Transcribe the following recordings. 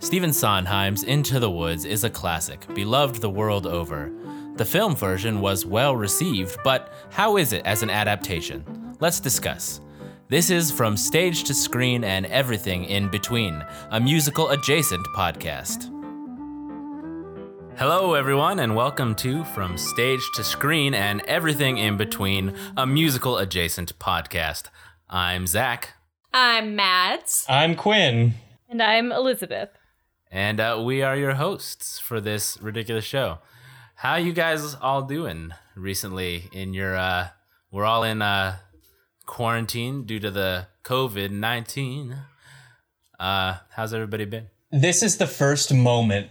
Stephen Sondheim's Into the Woods is a classic, beloved the world over. The film version was well received, but how is it as an adaptation? Let's discuss. This is From Stage to Screen and Everything in Between, a musical adjacent podcast. Hello, everyone, and welcome to From Stage to Screen and Everything in Between, a musical adjacent podcast. I'm Zach, I'm Mads. I'm Quinn. And I'm Elizabeth. And uh, we are your hosts for this ridiculous show. How you guys all doing recently? In your, uh, we're all in uh, quarantine due to the COVID nineteen. Uh, how's everybody been? This is the first moment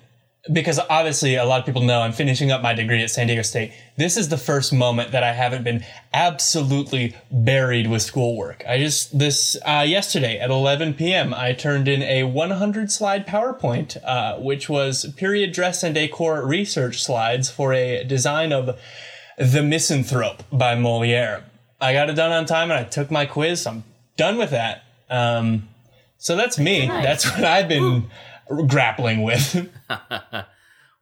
because obviously a lot of people know I'm finishing up my degree at San Diego State. This is the first moment that I haven't been absolutely buried with schoolwork. I just this uh, yesterday at 11 p.m. I turned in a 100 slide PowerPoint, uh, which was period dress and decor research slides for a design of The Misanthrope by Moliere. I got it done on time and I took my quiz. I'm done with that. Um, so that's me. That's what I've been grappling with.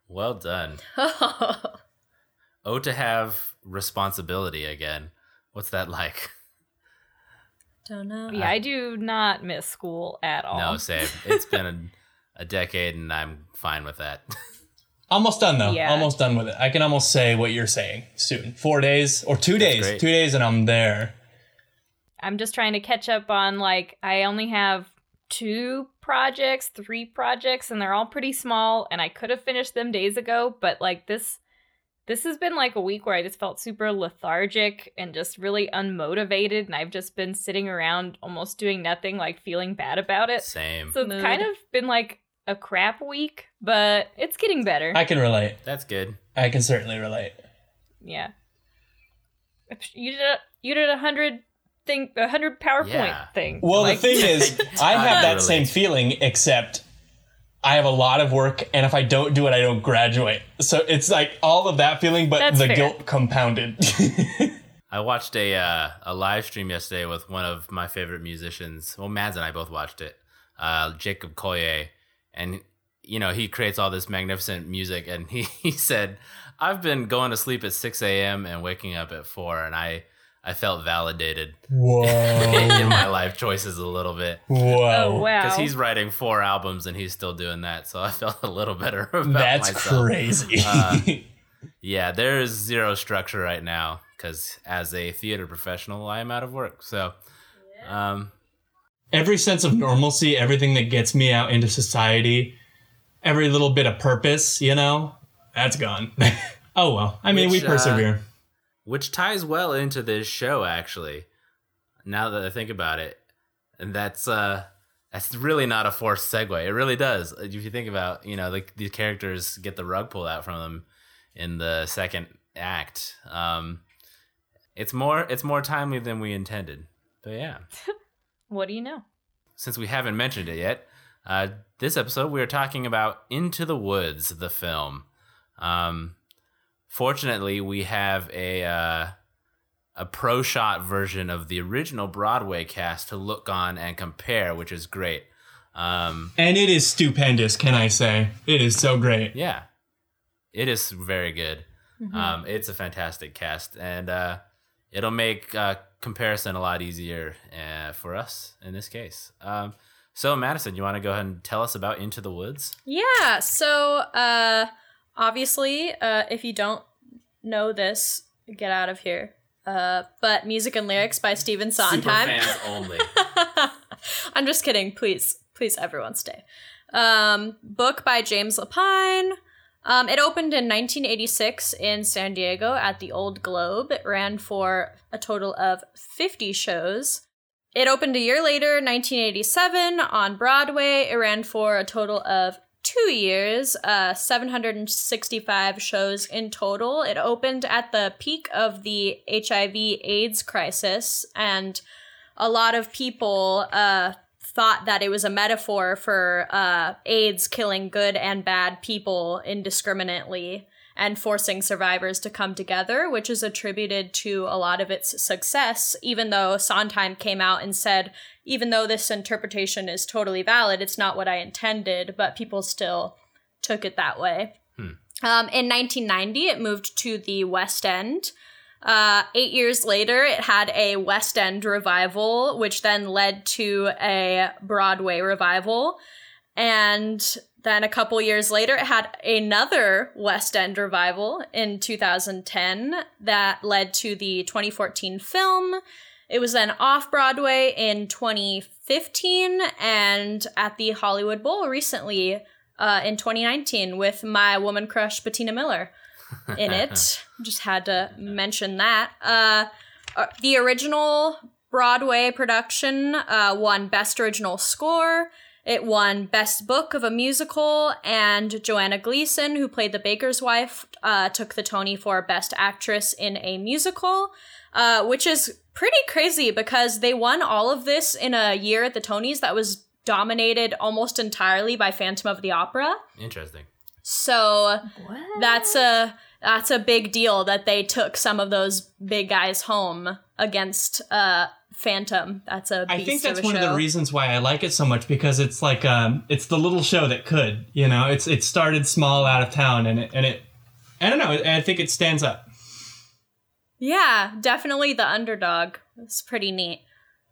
Well done. Oh, to have responsibility again. What's that like? Don't know. Yeah, I do not miss school at all. No, same. It's been a, a decade, and I'm fine with that. Almost done though. Yeah. Almost done with it. I can almost say what you're saying soon. Four days or two days. great. Two days and I'm there. I'm just trying to catch up on like I only have two projects, three projects, and they're all pretty small. And I could have finished them days ago, but like this, this has been like a week where I just felt super lethargic and just really unmotivated, and I've just been sitting around almost doing nothing, like feeling bad about it. Same. So it's Mood. kind of been like a crap week, but it's getting better. I can relate. That's good. I can certainly relate. Yeah. You did a, you did a hundred thing a hundred PowerPoint Yeah. thing. Well, Like, the thing is, I have that Relate. same feeling, except I have a lot of work, and if I don't do it, I don't graduate. So it's like all of that feeling, but That's the fair. guilt compounded. I watched a uh, a live stream yesterday with one of my favorite musicians. Well, Mads and I both watched it. Uh, Jacob Collier, and you know he creates all this magnificent music. And he, he said, "I've been going to sleep at six a.m. and waking up at four, and I I felt validated Whoa. in my life choices a little bit Whoa. Oh wow. because he's writing four albums and he's still doing that. So I felt a little better about That's myself. crazy. Uh, Yeah, there is zero structure right now because as a theater professional, I am out of work. So, um, every sense of normalcy, everything that gets me out into society, every little bit of purpose, you know, that's gone. oh well. I mean, Which, we uh, persevere. Which ties well into this show, actually. Now that I think about it, and that's uh, that's really not a forced segue. It really does. If you think about, you know, like these characters get the rug pulled out from them in the second act. Um, it's more it's more timely than we intended. But yeah. what do you know? since we haven't mentioned it yet, uh, this episode we are talking about Into the Woods, the film. Um, fortunately, we have a uh, a pro shot version of the original Broadway cast to look on and compare, which is great. Um, And it is stupendous, can I say? It is so great. yeah, it is very good. Um, it's a fantastic cast, and uh, it'll make uh, comparison a lot easier uh, for us in this case. Um, so, Madison, you want to go ahead and tell us about Into the Woods? Yeah. So, uh, obviously, uh, if you don't know this, get out of here. Uh, but music and lyrics by Stephen Sondheim. Super fans only. I'm just kidding. Please, please, everyone stay. Um, book by James Lapine. Um, it opened in 1986 in San Diego at the Old Globe. It ran for a total of 50 shows. It opened a year later, 1987, on Broadway. It ran for a total of two years, uh, 765 shows in total. It opened at the peak of the HIV/AIDS crisis, and a lot of people uh, thought that it was a metaphor for uh, AIDS killing good and bad people indiscriminately and forcing survivors to come together, which is attributed to a lot of its success, even though Sondheim came out and said even though this interpretation is totally valid, it's not what I intended, but people still took it that way. Um, in 1990, it moved to the West End. Uh, eight years later, it had a West End revival, which then led to a Broadway revival. And then a couple years later, it had another West End revival in 2010 that led to the 2014 film. It was then off Broadway in 2015 and at the Hollywood Bowl recently uh, in 2019 with my woman crush Patina Miller in it. Just had to mention that. Uh, uh, the original Broadway production uh, won Best Original Score. It won Best Book of a Musical, and Joanna Gleason, who played the baker's wife, uh, took the Tony for Best Actress in a Musical, uh, which is pretty crazy because they won all of this in a year at the Tonys that was dominated almost entirely by Phantom of the Opera. Interesting. So What? that's a that's a big deal that they took some of those big guys home against uh Phantom. That's a I think that's of one show. of the reasons why I like it so much because it's like um, it's the little show that could, you know, it's it started small out of town and it, and it I don't know, I think it stands up. Yeah, definitely the underdog. It's pretty neat.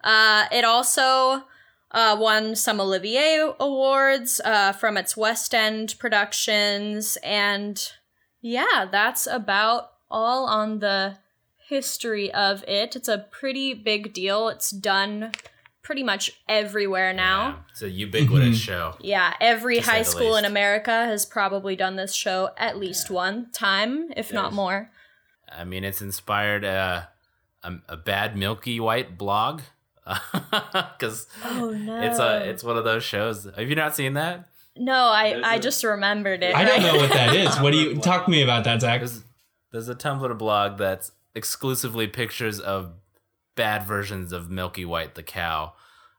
Uh, it also uh, won some Olivier Awards uh, from its West End productions, and yeah, that's about all on the history of it. It's a pretty big deal. It's done pretty much everywhere now. Yeah, it's a ubiquitous Mhm. show. Yeah, every high the school in. America has probably done this show at least one time, if not Yes. more. I mean, it's inspired uh, a, a bad Milky White blog because Oh no! it's a it's one of those shows. Have you not seen that? No, I There's I a- just remembered it. I don't know what that is. What do you talk to me about that, Zach? There's there's a Tumblr blog that's exclusively pictures of bad versions of Milky White the cow.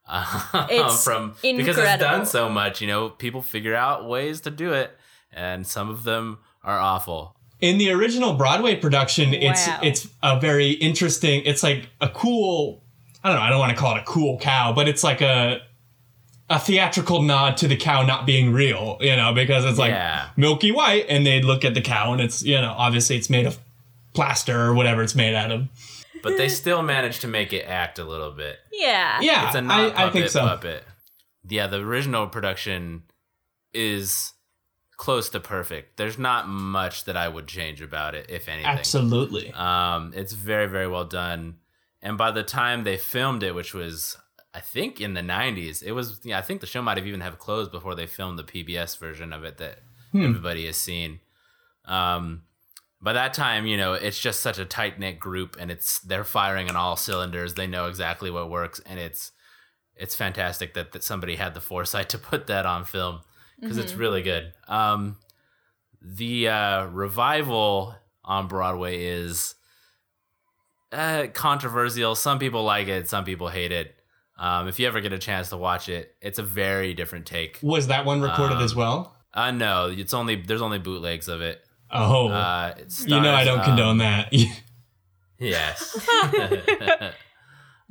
Uh, It's from because it's incredible. done so much, you know, people figure out ways to do it, and some of them are awful. In the original Broadway production, it's it's a very interesting. It's like a cool. I don't know. I don't want to call it a cool cow, but it's like a a theatrical nod to the cow not being real. You know, because it's like Yeah. milky white, and they'd look at the cow, and it's you know obviously it's made of plaster or whatever it's made out of. But they still manage to make it act a little bit. Yeah. Yeah, it's a not I, puppet I think so. puppet. Yeah, the original production is close to perfect. There's not much that I would change about it, if anything. Absolutely. Um, it's very, very well done. And by the time they filmed it, which was I think in the '90s, it was. Yeah, I think the show might have even have closed before they filmed the PBS version of it that everybody has seen. Um, by that time, you know, it's just such a tight knit group, and it's they're firing on all cylinders. They know exactly what works, and it's it's fantastic that, that somebody had the foresight to put that on film because it's really good. Um, the uh, revival on Broadway is uh, controversial. Some people like it, some people hate it. Um, if you ever get a chance to watch it, it's a very different take. Was that one recorded Um, as well? Uh, no, it's only there's only bootlegs of it. Oh, Uh, it you know I don't um, condone that. Yes.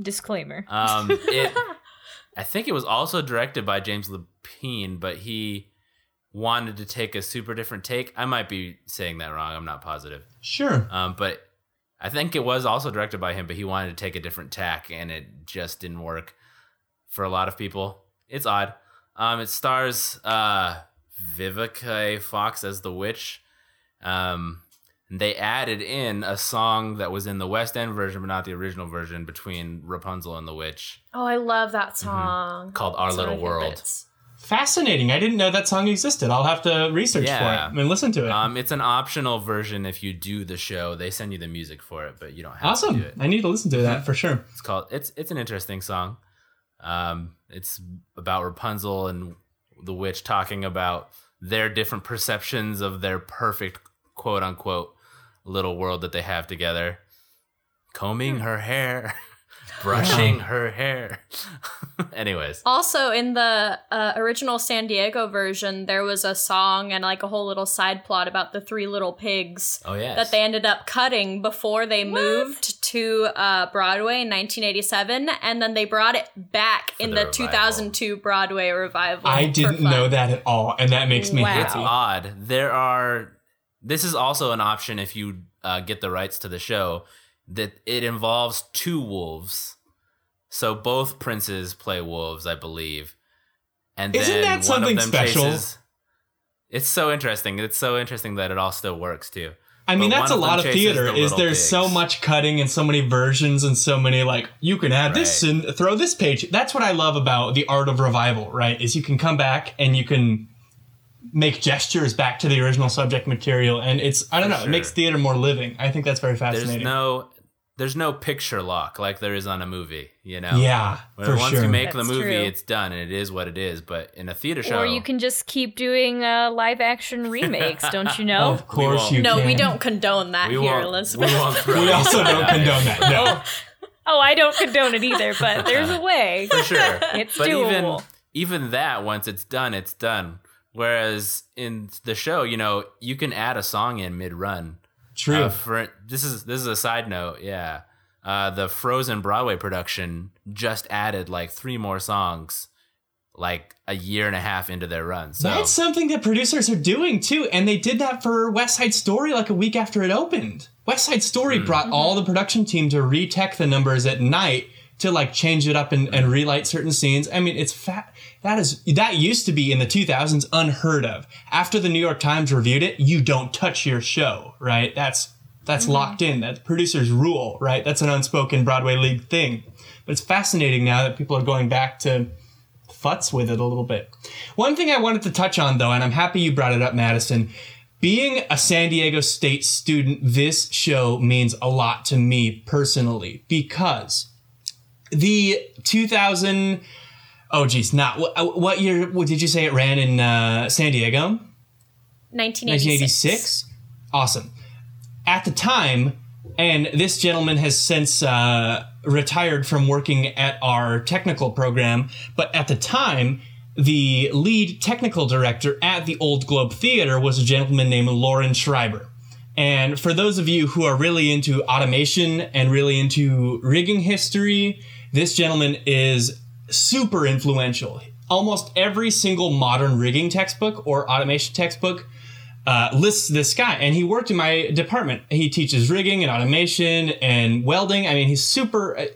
Disclaimer. um, it, I think it was also directed by James Lapine, but he wanted to take a super different take. I might be saying that wrong. I'm not positive. sure. Um, but I think it was also directed by him, but he wanted to take a different tack, and it just didn't work for a lot of people. It's odd. Um, it stars uh, Vivica Fox as the witch. Um, they added in a song that was in the West End version, but not the original version, between Rapunzel and the witch, Oh, I love that song. called "Our It's Little World." favorites. Fascinating. I didn't know that song existed. I'll have to research Yeah. for it and listen to it. Um, it's an optional version if you do the show. They send you the music for it, but you don't have to do awesome. it. I need to listen to that for sure. It's called it's it's an interesting song. Um, it's about Rapunzel and the witch talking about their different perceptions of their perfect quote unquote little world that they have together. Combing her hair brushing her hair. Anyways, Also, in the uh, original San Diego version, there was a song and like a whole little side plot about the three little pigs oh yeah, that they ended up cutting before they moved to uh, Broadway in 1987, and then they brought it back in the the, 2002 Broadway revival. I didn't know that at all, and that makes me Wow. It's odd. There are. This is also an option if you uh, get the rights to the show. That it involves two wolves, so both princes play wolves, I believe. And Isn't then that one of something them special? chases- it's so interesting. It's so interesting that it all still works too. I mean, But that's a lot of theater. the Is there's so much cutting and so many versions and so many like you can add this and throw this page. That's what I love about the art of revival, right? Is you can come back and you can make gestures back to the original subject material, and it's I don't For know, it makes theater more living. I think that's very fascinating There's no. There's no picture lock like there is on a movie, you know. yeah, Where for once sure. you make the movie, true. it's done and it is what it is. But in a theater show, Or you can just keep doing uh, live action remakes, don't you know? of course won't. you No, can. we don't condone that we here, Elizabeth. We, We also don't condone that. No. Oh, I don't condone it either, but there's a way. for sure. It's but even even that, once it's done, it's done. Whereas in the show, you know, you can add a song in mid run. True. Uh, for this is this is a side note, yeah. Uh, the Frozen Broadway production just added like three more songs, like a year and a half into their run. So That's something that producers are doing too, and they did that for West Side Story like a week after it opened. West Side Story Hmm. brought all the production team to retech the numbers at night to like change it up and, and relight certain scenes. I mean, it's fat. That is that used to be in the 2000s unheard of. After the New York Times reviewed it, you don't touch your show, right? That's that's mm-hmm. locked in. That's producers rule, right? That's an unspoken Broadway league thing. But it's fascinating now that people are going back to futz with it a little bit. One thing I wanted to touch on, though, and I'm happy you brought it up, Madison. Being a San Diego State student, this show means a lot to me personally because the 2000. Oh, geez, not what, what year what did you say it ran in uh, San Diego? 1986. 1986. Awesome. At the time, and this gentleman has since uh, retired from working at our technical program, but at the time, the lead technical director at the Old Globe Theater was a gentleman named Loren Schreiber. And for those of you who are really into automation and really into rigging history, this gentleman is super influential. Almost every single modern rigging textbook or automation textbook uh, lists this guy, and he worked in my department. He teaches rigging and automation and welding. I mean, he's super. uh,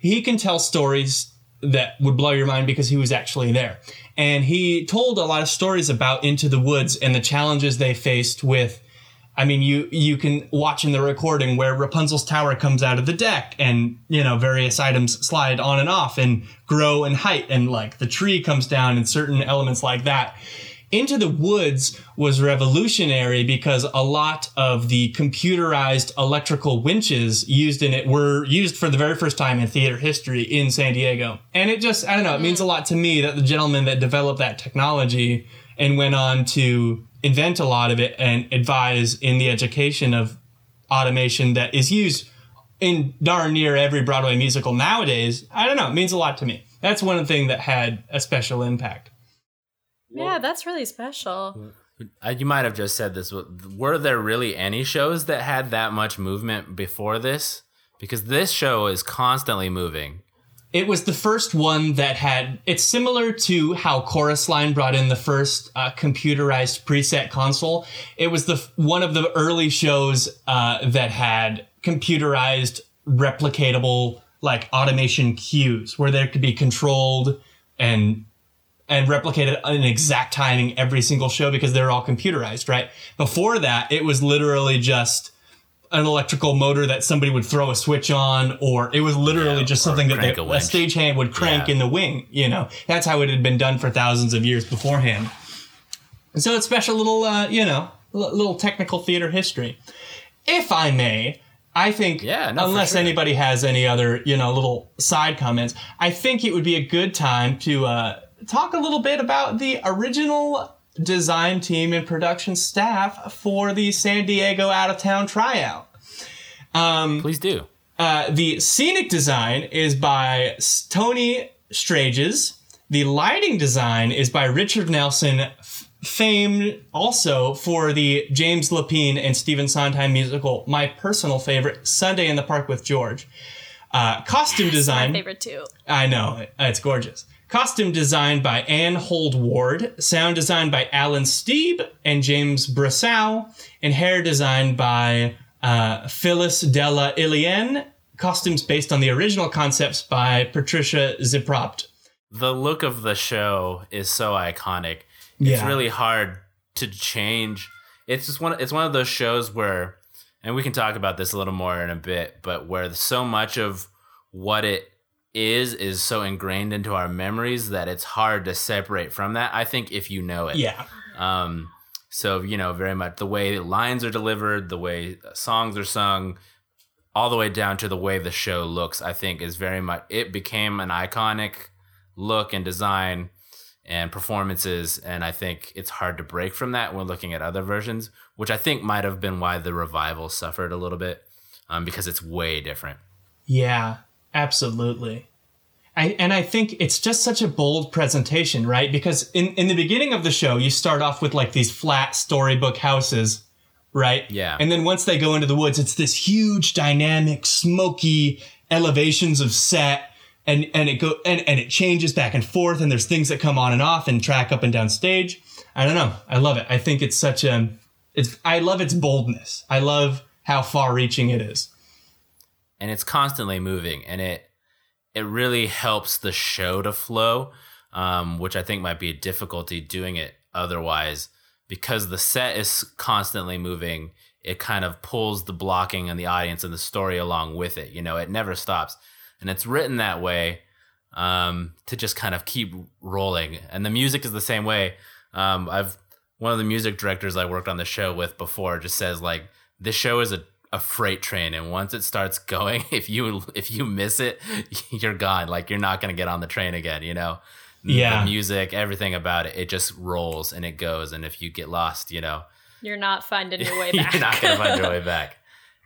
He can tell stories that would blow your mind because he was actually there, and he told a lot of stories about Into the Woods and the challenges they faced with. I mean, you you can watch in the recording where Rapunzel's tower comes out of the deck, and you know various items slide on and off and grow in height, and like the tree comes down and certain elements like that. Into the Woods was revolutionary because a lot of the computerized electrical winches used in it were used for the very first time in theater history in San Diego. And it just, I don't know, it means mm. a lot to me that the gentleman that developed that technology and went on to invent a lot of it and advise in the education of automation that is used in darn near every Broadway musical nowadays, I don't know, it means a lot to me. That's one thing that had a special impact. Yeah, that's really special. You might have just said this. but Were there really any shows that had that much movement before this? Because this show is constantly moving. It was the first one that had. It's similar to how Chorus Line brought in the first uh, computerized preset console. It was the one of the early shows uh, that had computerized, replicatable, like automation cues, where there could be controlled and and replicated in exact timing every single show because they're all computerized, right? Before that, it was literally just an electrical motor that somebody would throw a switch on, or it was literally Yeah, just something that they, a a, stagehand would crank Yeah. in the wing. You know, that's how it had been done for thousands of years beforehand. And so it's special little, uh, you know, little technical theater history. If I may, I think, Yeah, unless sure. anybody has any other, you know, little side comments, I think it would be a good time to uh, talk a little bit about the original design team and production staff for the San Diego out of town tryout. Please do. Uh, the scenic design is by Tony Straiges. The lighting design is by Richard Nelson, f- famed also for the James Lapine and Stephen Sondheim musical, my personal favorite, Sunday in the Park with George. Uh, costume design. My favorite too. I know, it's gorgeous. Costume design by Ann Hould-Ward, sound design by Alan Stieb and James Brousseau, and hair design by uh, Phyllis Della Illien. Costumes based on the original concepts by Patricia Zipprodt. The look of the show is so iconic. It's Yeah. really hard to change. It's just one. It's one of those shows where, and we can talk about this a little more in a bit, but where so much of what it is is so ingrained into our memories that it's hard to separate from that. I think if you know it, Yeah. Um, so you know, very much the way lines are delivered, the way songs are sung, all the way down to the way the show looks. I think is very much. It became an iconic look and design and performances, and I think it's hard to break from that when looking at other versions, which I think might have been why the revival suffered a little bit, um, because it's way different. Yeah, absolutely. I, and I think it's just such a bold presentation, right? Because in, in the beginning of the show, you start off with like these flat storybook houses, right? Yeah. And then once they go into the woods, it's this huge, dynamic, smoky elevations of set. And, and it go and, and it changes back and forth and there's things that come on and off and track up and down stage. I don't know. I love it. I think it's such a it's I love its boldness. I love how far reaching it is. And it's constantly moving and it it really helps the show to flow um, which i think might be a difficulty doing it otherwise. Because the set is constantly moving it kind of pulls the blocking and the audience and the story along with it you know it never stops. And it's written that way um, to just kind of keep rolling. And the music is the same way. Um, i've one of the music directors i worked on the show with before just says like this show is a a freight train and once it starts going if you if you miss it you're gone. Like you're not going to get on the train again you know? Yeah. the music everything about it it just rolls and it goes and if you get lost you know? You're not finding your way back. you're not going to find your way back.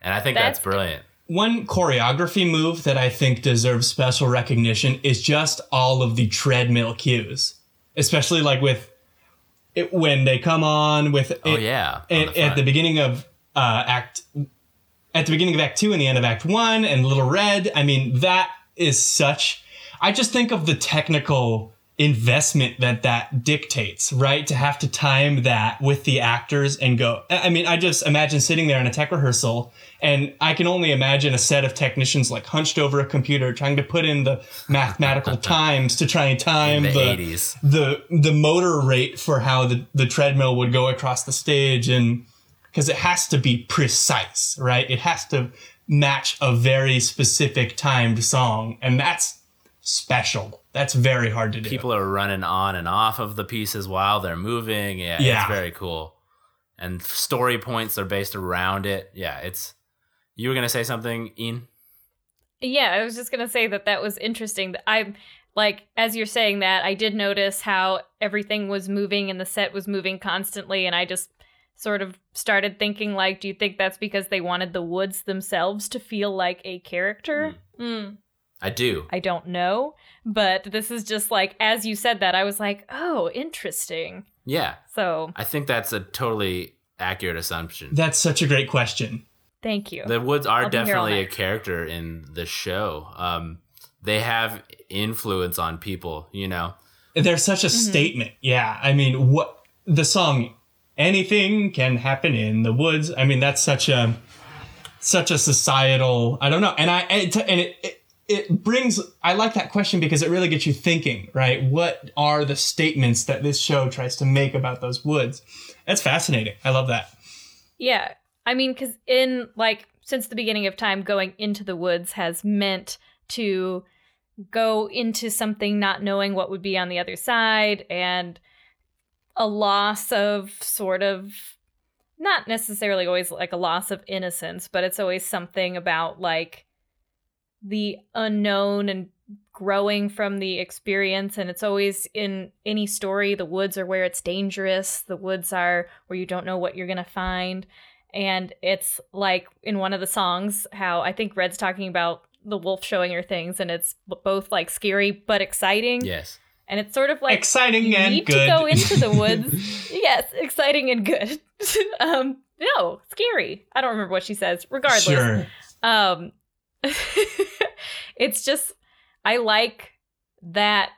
and i think that's, That's- brilliant. One choreography move that I think deserves special recognition is just all of the treadmill cues, especially like with it when they come on with oh yeah on at, the at the beginning of uh, act at the beginning of act two and the end of act one and little red. I mean that is such i just think of the technical investment that that dictates right? To have to time that with the actors and go i mean i just imagine sitting there in a tech rehearsal and i can only imagine a set of technicians like hunched over a computer trying to put in the mathematical times to try and time the, the 80s the the motor rate for how the, the treadmill would go across the stage and because it has to be precise right? It has to match a very specific timed song and that's special. That's very hard to do. People are running on and off of the pieces while they're moving. Yeah, Yeah. it's very cool. And story points are based around it. Yeah it's you were going to say something ian? Yeah, I was just gonna say that that was interesting. That I like as you're saying that, I did notice how everything was moving and the set was moving constantly, and I just sort of started thinking like, do you think that's because they wanted the woods themselves to feel like a character? Mm. i do I don't know, but this is just like as you said that, I was like, oh, interesting. yeah So I think that's a totally accurate assumption. that's such a great question thank you. The Woods are I'll be here all definitely a character in the show. Um, they have influence on people, you know. they're such a statement yeah i mean what the song anything can happen in the woods. I mean that's such a such a societal i don't know. And i and it, it it brings i like that question because it really gets you thinking right? What are the statements that this show tries to make about those woods? That's fascinating. I love that. Yeah. I mean, because in like since the beginning of time, going into the woods has meant to go into something not knowing what would be on the other side and a loss of sort of not necessarily always like a loss of innocence, but it's always something about like the unknown and growing from the experience and it's always in any story the woods are where it's dangerous the woods are where you don't know what you're going to find and it's like in one of the songs how I think Red's talking about the wolf showing her things, and it's both like scary but exciting. Yes. And it's sort of like Exciting you and need good. to go into the woods. yes, exciting and good. um, no, scary. I don't remember what she says. Regardless, Sure. um, it's just I like that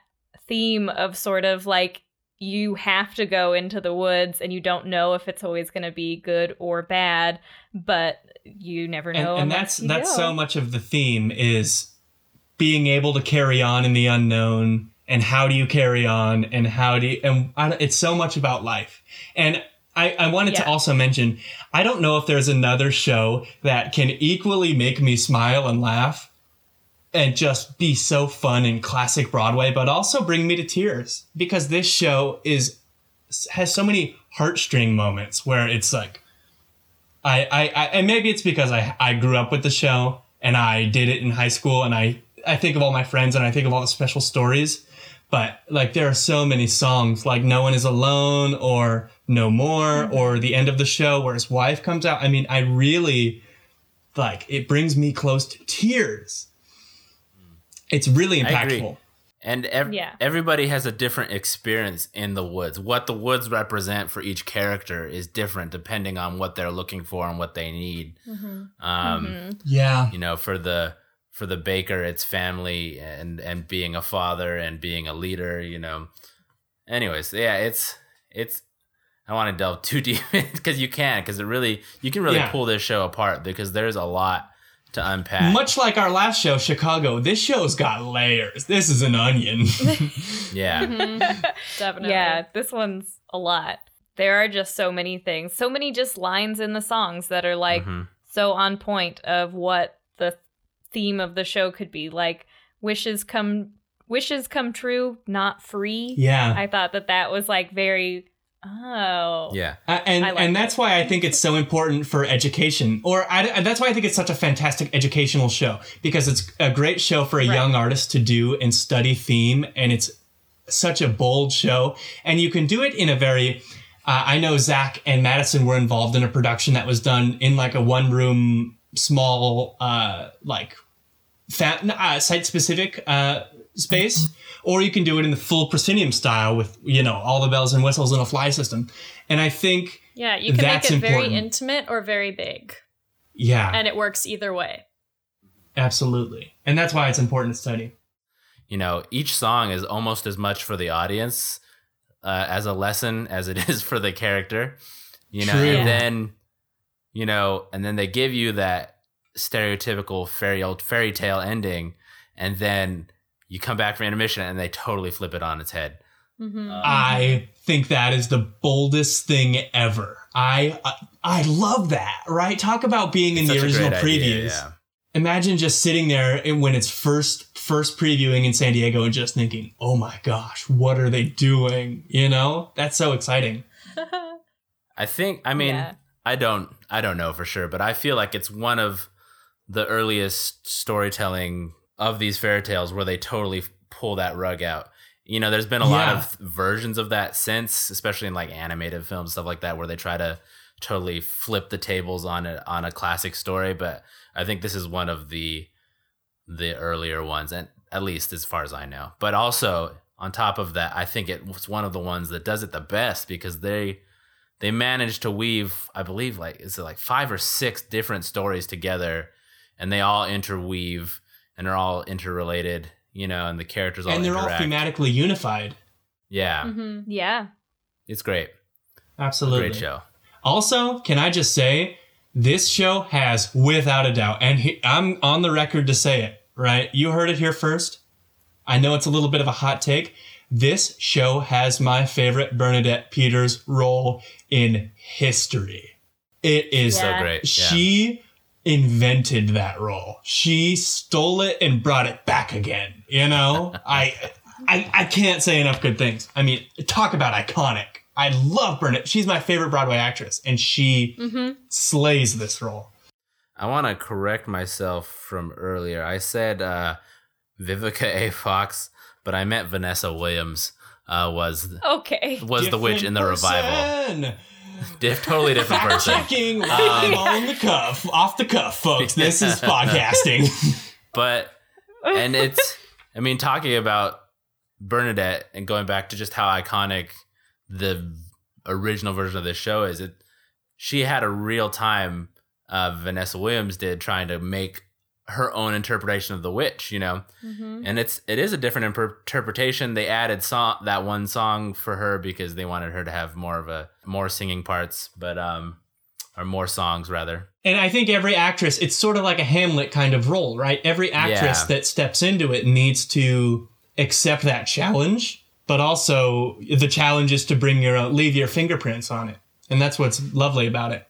theme of sort of like you have to go into the woods and you don't know if it's always going to be good or bad, but you never know. and unless that's that's go. so much of the theme is being able to carry on in the unknown and how do you carry on and how do you and I, it's so much about life and I, I wanted to also mention I don't know if there's another show that can equally make me smile and laugh and just be so fun in classic Broadway, but also bring me to tears because this show is has so many heartstring moments where it's like I, I, I and maybe it's because I I grew up with the show and I did it in high school and I I think of all my friends and I think of all the special stories. But like there are so many songs like No One Is Alone or No More or the end of the show where his wife comes out. I mean, I really like it brings me close to tears. It's really impactful. And ev- Yeah. everybody has a different experience in the woods. What the woods represent for each character is different depending on what they're looking for and what they need. Um, Mhm. Yeah. You know, for the for the baker, it's family and and being a father and being a leader. You know. Anyways, yeah, it's it's. I want to delve too deep because you can because it really you can really Yeah. pull this show apart because there's a lot to unpack. Much like our last show, Chicago, this show's got layers. This is an onion. yeah. Definitely. Yeah, this one's a lot. There are just so many things, so many just lines in the songs that are like Mhm. so on point of what the theme of the show could be. Like wishes come wishes come true, not free. yeah. I thought that that was like very oh Yeah. Uh, and like and that's why I think it's so important for education, or I, that's why I think it's such a fantastic educational show because it's a great show for a Right. young artist to do and study theme, and it's such a bold show, and you can do it in a very. Uh, I know Zach and Madison were involved in a production that was done in like a one room, small, uh, like fa- uh, site specific uh, space, or you can do it in the full proscenium style with you know all the bells and whistles and a fly system. And I think Yeah, you can That's make it very intimate or very big, yeah, and it works either way. absolutely, and that's why it's important to study. you know, each song is almost as much for the audience uh, as a lesson as it is for the character. You know, True. and then you know, and then they give you that stereotypical fairy old fairy tale ending, and then you come back from intermission and they totally flip it on its head. hmm I think that is the boldest thing ever. I I, I love that. Right? Talk about being in the original previews. idea, yeah. Imagine just sitting there and when it's first first previewing in San Diego and just thinking, "Oh my gosh, what are they doing?" You know, that's so exciting. I think I mean Yeah. I don't I don't know for sure, but I feel like it's one of the earliest storytelling of these fairy tales where they totally pull that rug out. You know, there's been a lot of versions of that since, especially in like animated films stuff like that where they try to totally flip the tables on it on a classic story, but I think this is one of the the earlier ones and at least as far as I know. But also on top of that, I think it was one of the ones that does it the best because they they managed to weave, I believe, like is it like five or six different stories together, and they all interweave and are all interrelated, you know, and the characters all and they're interact. all thematically unified. yeah, hmm yeah. it's great, Absolutely. great show. Also, can I just say, this show has, without a doubt, and he, I'm on the record to say it, right? You heard it here first. I know it's a little bit of a hot take. This show has my favorite Bernadette Peters role in history. It is So Yeah. great. Yeah. she invented that role. She stole it and brought it back again. You know, I, I, I can't say enough good things. I mean, talk about iconic. I love Bernadette. She's my favorite Broadway actress, and she hmm slays this role. I want to correct myself from earlier. I said uh, Vivica A. Fox, but I meant Vanessa Williams uh, was Okay. was the witch in the Different revival. Diff, totally different person. Checking live on the cuff, off the cuff, folks. This is podcasting. but and it's I mean talking about Bernadette and going back to just how iconic the original version of this show is it she had a real time uh, Vanessa Williams did trying to make her own interpretation of the witch you know Mhm. and it's it is a different imper- interpretation they added song that one song for her because they wanted her to have more of a more singing parts but um or more songs rather And I think every actress, it's sort of like a Hamlet kind of role, right? Every actress Yeah. that steps into it needs to accept that challenge, but also the challenge is to bring your own, leave your fingerprints on it. And that's what's lovely about it.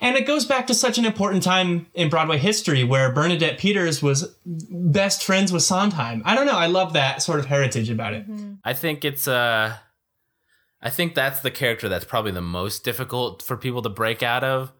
And it goes back to such an important time in Broadway history where Bernadette Peters was best friends with Sondheim. I don't know. I love that sort of heritage about it. I think it's uh I think that's the character that's probably the most difficult for people to break out of.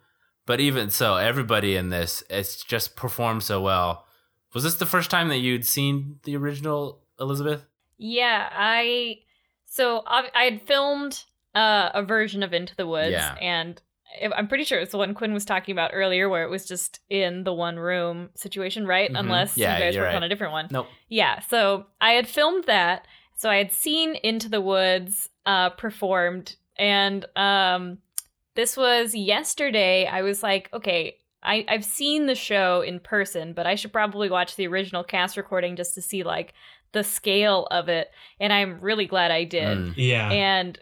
But even so, everybody in this it's just performed so well. Was this the first time that you'd seen the original Elizabeth? Yeah, I so I, I had filmed uh, a version of Into the Woods, Yeah. and I- I'm pretty sure it's the one Quinn was talking about earlier, where it was just in the one room situation, right? Mhm. Unless Yeah, you guys you're worked on a different one. Nope. Yeah, so I had filmed that. So I had seen Into the Woods uh, performed, and um, this was yesterday. I was like, okay, I, I've seen the show in person, but I should probably watch the original cast recording just to see like the scale of it. And I'm really glad I did. Mm. Yeah. And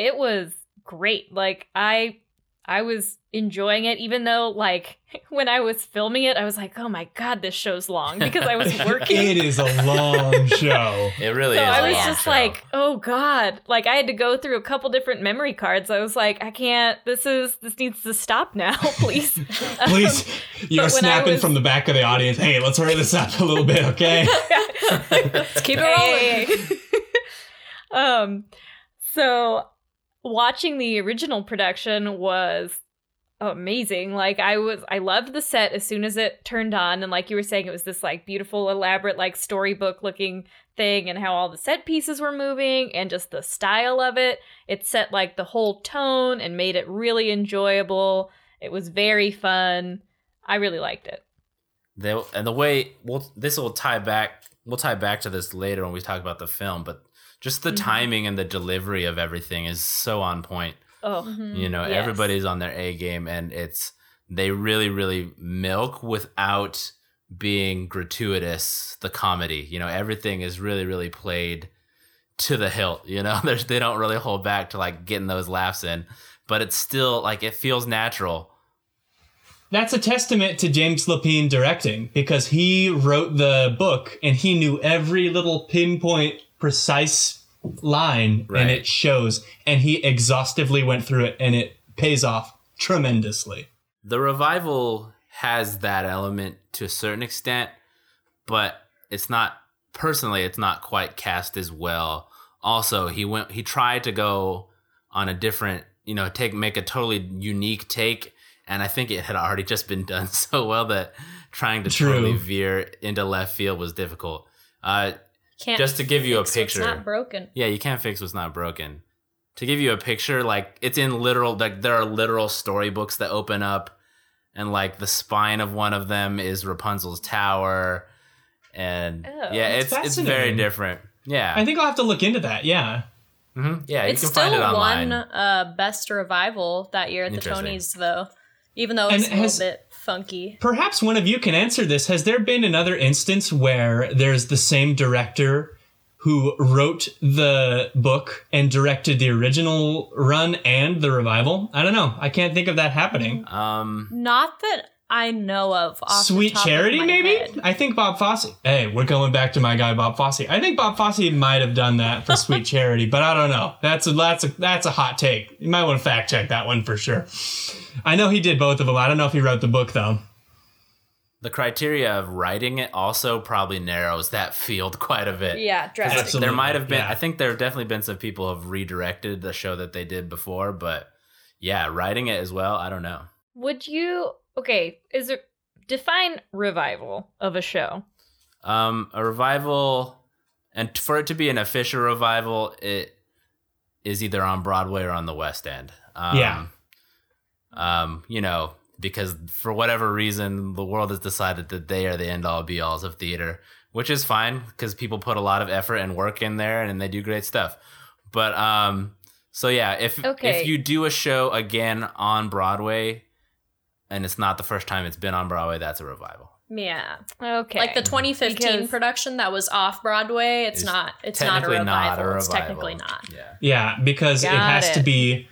it was great. Like I I was enjoying it, even though like when I was filming it, I was like, oh my god, this show's long because I was working. it is a long show. It really so is. I a was long just show. like, oh god. Like I had to go through a couple different memory cards. I was like, I can't this is this needs to stop now, please. Please, you're But when I snapping was- from the back of the audience. Hey, let's hurry this up a little bit, okay? Let's keep it rolling. um, so watching the original production was amazing. Like I was, I loved the set as soon as it turned on, and like you were saying, it was this like beautiful, elaborate, like storybook looking thing, and how all the set pieces were moving, and just the style of it. It set like the whole tone and made it really enjoyable. It was very fun. I really liked it. And the way well, this will tie back. We'll tie back to this later when we talk about the film, but just the Mhm. timing and the delivery of everything is so on point. Oh, Mhm. You know, Yes. everybody's on their A game, and it's they really, really milk without being gratuitous. The comedy, you know, everything is really, really played to the hilt. You know, There's, they don't really hold back to like getting those laughs in, but it's still like it feels natural. That's a testament to James Lapine directing because he wrote the book and he knew every little pinpoint, precise line Right. and it shows. And he exhaustively went through it and it pays off tremendously. The revival has that element to a certain extent, but it's not personally it's not quite cast as well. Also, he went he tried to go on a different, you know, take make a totally unique take and I think it had already just been done so well that trying to True. totally veer into left field was difficult. Uh Can't Just to give you a fix what's picture. not broken. yeah, you can't fix what's not broken. To give you a picture, like it's in literal, like there are literal storybooks that open up, and like the spine of one of them is Rapunzel's tower, and Oh, yeah, it's it's very different. Yeah, I think I'll have to look into that. Yeah. Mm-hmm. yeah, it's you can still find it online. won uh, best revival that year at the Tonys, though. Even though And it's a little has- bit funky. Perhaps one of you can answer this. Has there been another instance where there's the same director who wrote the book and directed the original run and the revival? I don't know. I can't think of that happening. Um, Not that I know of. Off the Sweet top of Charity, my maybe? head. I think Bob Fosse. Hey, we're going back to my guy Bob Fosse. I think Bob Fosse might have done that for Sweet Charity, but I don't know. That's a that's a that's a hot take. You might want to fact check that one for sure. I know he did both of them. I don't know if he wrote the book though. the criteria of writing it also probably narrows that field quite a bit. yeah, drastic. Absolutely. there might have been. yeah. I think there have definitely been some people who have redirected the show that they did before, but yeah, writing it as well. I don't know. Would you okay? Is it define revival of a show? Um, a revival, and for it to be an official revival, it is either on Broadway or on the West End. Um, Yeah. Um, you know, because for whatever reason, the world has decided that they are the end all be alls of theater, which is fine because people put a lot of effort and work in there and they do great stuff. But um, so yeah, if Okay. if you do a show again on Broadway, and it's not the first time it's been on Broadway, that's a revival. Yeah. Okay. Like the mm-hmm. 2015 Because- production that was off Broadway, it's, It's not it's not a Technically revival. not a It's technically not. Yeah. Yeah, because it Got has to be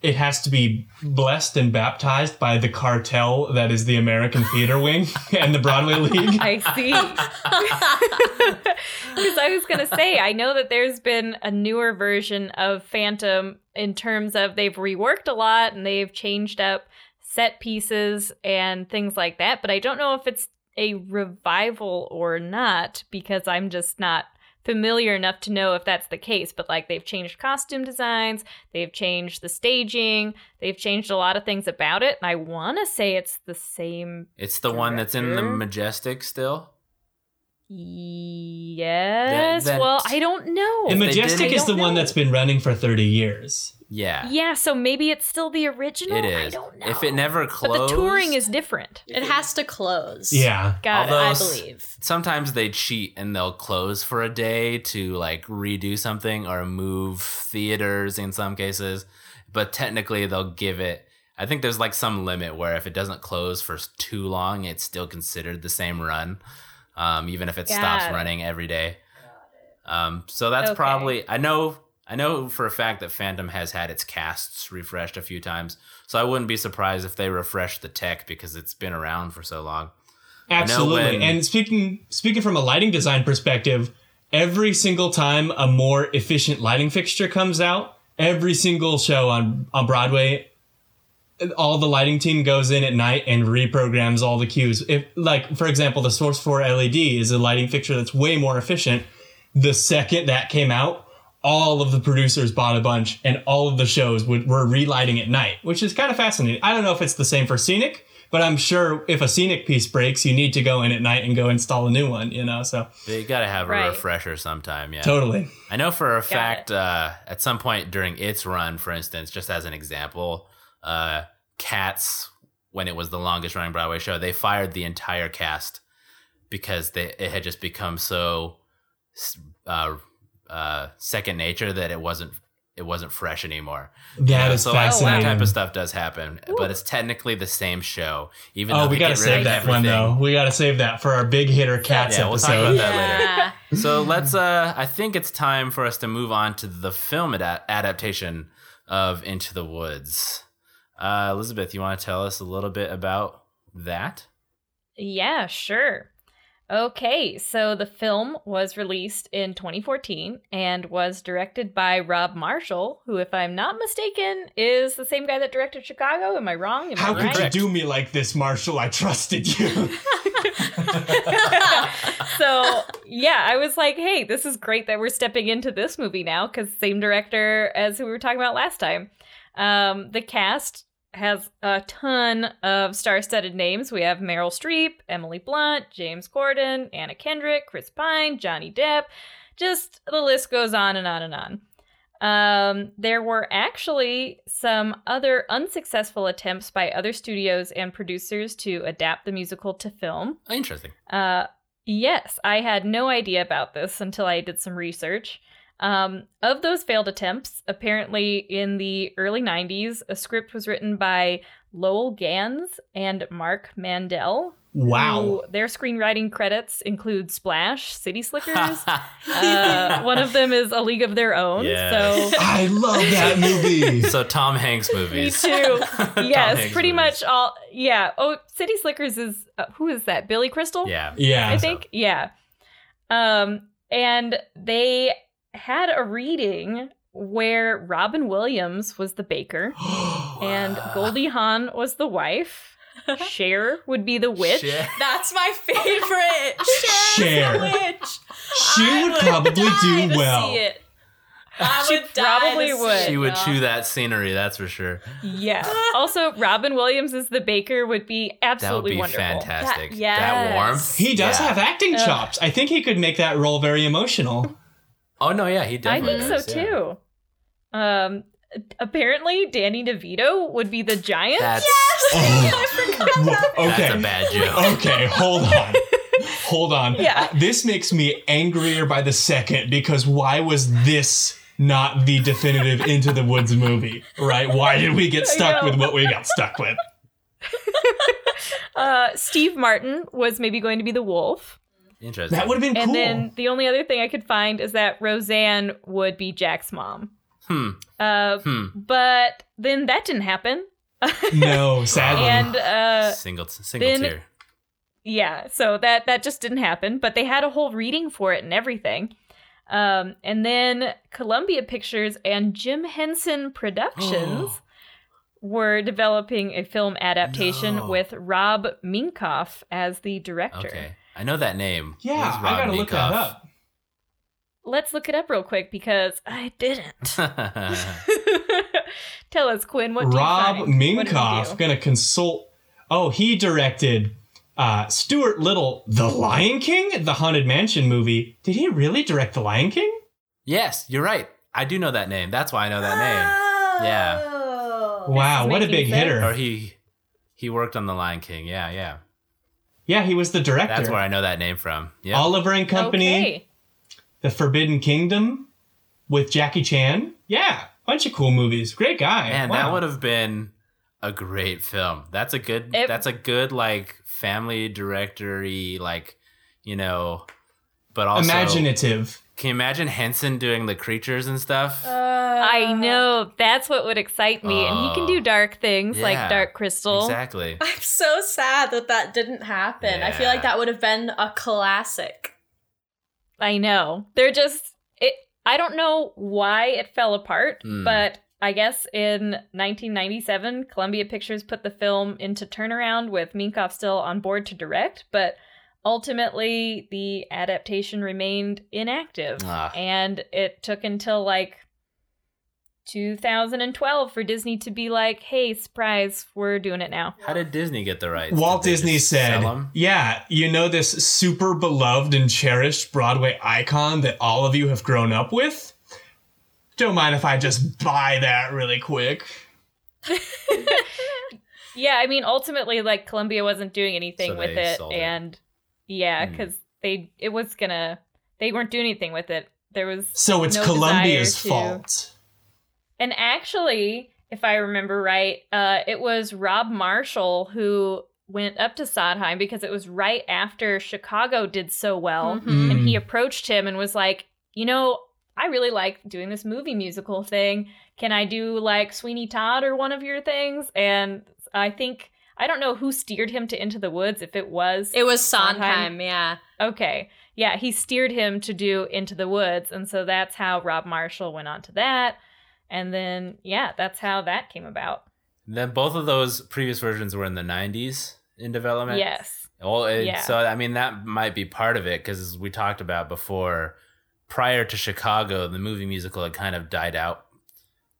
it has to be blessed and baptized by the cartel that is the American Theater Wing and the Broadway League. I see. Because I was going to say, I know that there's been a newer version of Phantom in terms of they've reworked a lot and they've changed up set pieces and things like that, but I don't know if it's a revival or not because I'm just not familiar enough to know if that's the case. But like they've changed costume designs, they've changed the staging, they've changed a lot of things about it. And I want to say it's the same It's the one that's in the Majestic still. Yes. that- well, I don't know. And they Majestic is the one that's been running for 30 years. Yeah. yeah, so maybe it's still the original. It is. I don't know. If it never but closed, the touring is different. It has to close. Yeah. Got Although I believe. sometimes they cheat and they'll close for a day to like redo something or move theaters in some cases but technically they'll give it i think there's like some limit where if it doesn't close for too long it's still considered the same run um, even if it stops it. running every day um, so that's Okay. probably i know i know for a fact that phantom has had its casts refreshed a few times so i wouldn't be surprised if they refresh the tech because it's been around for so long Absolutely. when- And speaking speaking from a lighting design perspective, every single time a more efficient lighting fixture comes out, every single show on on Broadway all the lighting team goes in at night and reprograms all the cues. If like for example, the Source 4 LED is a lighting fixture that's way more efficient. The second that came out, all of the producers bought a bunch and all of the shows would, were relighting at night, which is kind of fascinating. I don't know if it's the same for scenic, but I'm sure if a scenic piece breaks, you need to go in at night and go install a new one, you know? So you gotta have a Right. refresher sometime yeah totally. I know for a Got fact, uh, at some point during its run, for instance, just as an example, uh, Cats, when it was the longest running Broadway show, they fired the entire cast because they it had just become so uh, uh, second nature that it wasn't it wasn't fresh anymore. That is so fascinating. that type of stuff does happen, but it's technically the same show. Even Oh, though we gotta get save of that one though. We gotta save that for our big hitter cats Yeah, we'll talk episode. about that later. Yeah. So let's. Uh, I think it's time for us to move on to the film ad- adaptation of Into the Woods. Uh, Elizabeth, you want to tell us a little bit about that? Yeah, sure. Okay, so the film was released in 2014 and was directed by Rob Marshall, who, if I'm not mistaken, is the same guy that directed Chicago. Am I wrong? Am How I could right? you do me like this, Marshall? I trusted you. so yeah, I was like, hey, this is great that we're stepping into this movie now because same director as who we were talking about last time. Um, the cast has a ton of star-studded names. We have Meryl Streep, Emily Blunt, James Corden, Anna Kendrick, Chris Pine, Johnny Depp. Just the list goes on and on and on. Um, there were actually some other unsuccessful attempts by other studios and producers to adapt the musical to film. Interesting. Uh, yes, I had no idea about this until I did some research. Um, of those failed attempts, apparently in the early 90s, a script was written by Lowell Ganz and Mark Mandel. wow. who- their screenwriting credits include Splash, City Slickers. uh, one of them is A League of Their Own. Yes. So I love that movie. so Tom Hanks movies. me movies. too. Yes, pretty movies. much all. Yeah. Oh, City Slickers is uh, who is that? Billy Crystal. Yeah. yeah. I think. Yeah. Um, and they had a reading where Robin Williams was the baker and Goldie Hawn was the wife. Cher would be the witch. Shit. That's my favorite. Cher. Cher's the witch. She I would probably die do to well. see it. I She would die probably to would. She would chew that scenery, that's for sure. Yeah. also, Robin Williams as the baker would be absolutely That would absolutely be wonderful. fantastic. That- That yes. warmth. He does Yeah. have acting Ugh. chops. I think he could make that role very emotional. Oh no, yeah, he definitely. I definitely think so yeah. too. Um, apparently Danny DeVito would be the giant. Yes. That's Oh, okay. that's a bad joke. Okay, hold on. Hold on. Yeah. This makes me angrier by the second because why was this not the definitive Into the Woods movie? Right? Why did we get stuck with what we got stuck with? Uh, Steve Martin was maybe going to be the wolf. Interesting. That would have been And cool. then the only other thing I could find is that Roseanne would be Jack's mom. Hmm. Uh, Hmm. but then that didn't happen. no, sadly. And uh, single single then- tier. yeah, so that that just didn't happen. But they had a whole reading for it and everything. Um, and then Columbia Pictures and Jim Henson Productions were developing a film adaptation No. with Rob Minkoff as the director. Okay. I know that name. yeah, I gotta look that up. Let's look it up real quick because I didn't. Tell us, Quinn. What do Rob you find? What did Minkoff do? gonna consult. Oh, he directed uh, Stuart Little, The Lion King, the Haunted Mansion movie. Did he really direct The Lion King? yes, you're right. I do know that name. That's why I know that name. Yeah. Oh. Wow, what a big sense. hitter! Or he he worked on The Lion King. Yeah, yeah. Yeah, he was the director. That's where I know that name from. Yeah. Oliver and Company, Okay. The Forbidden Kingdom, with Jackie Chan. Yeah, bunch of cool movies. Great guy. Man, Wow. that would have been a great film. That's a good. It- that's a good like family directory like, you know, but also imaginative. Can you imagine Henson doing the creatures and stuff? Uh, I know that's what would excite me, and he can do Oh. dark things Yeah, like Dark Crystal. exactly. I'm so sad that that didn't happen. I feel like that would have been a classic. I know they're just it. I don't know why it fell apart, Hmm. but I guess in 1997, Columbia Pictures put the film into turnaround with Minkoff still on board to direct, but ultimately the adaptation remained inactive, Ah. and it took until like 2012 for Disney to be like, "Hey, surprise, we're doing it now." How did Disney get the rights? Walt Disney said. Yeah, you know this super beloved and cherished Broadway icon that all of you have grown up with? Don't mind if I just buy that really quick. Yeah, I mean, ultimately, like Columbia wasn't doing anything So with it, it. and yeah, Hmm. because they it was gonna they weren't doing anything with it. There was, So it's No Columbia's to- fault. and actually, if I remember right, uh, it was Rob Marshall who went up to Sondheim because it was right after Chicago did so well, Mhm. and he Mm. approached him and was like, you know. I really like doing this movie musical thing. Can I do like Sweeney Todd or one of your things? And I think I don't know who steered him to Into the Woods. If it was It was Sondheim. Sondheim, yeah. okay, yeah, he steered him to do Into the Woods, and so that's how Rob Marshall went on to that. And then yeah, that's how that came about. Then both of those previous versions were in the 90s in development. Yes, Well, it, Yeah. so I mean that might be part of it because we talked about before. Prior to Chicago, the movie musical had kind of died out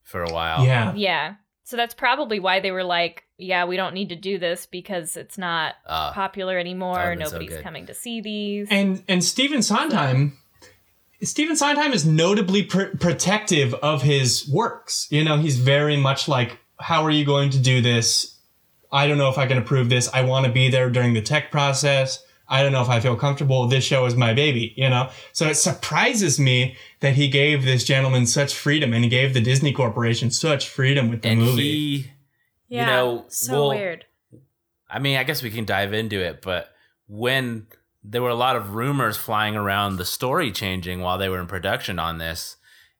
for a while. Yeah. yeah. So that's probably why they were like, yeah, we don't need to do this because it's not Uh, popular anymore. would've so Nobody's coming to see these. And and Stephen Sondheim Stephen Sondheim is notably pr- protective of his works. You know, he's very much like, how are you going to do this? I don't know if I can approve this. I want to be there during the tech process. I don't know if I feel comfortable. This show is my baby, you know? So it surprises me that he gave this gentleman such freedom and he gave the Disney Corporation such freedom with the and movie. he, Yeah. you know, so well, weird. I mean, I guess we can dive into it, but when there were a lot of rumors flying around the story changing while they were in production on this,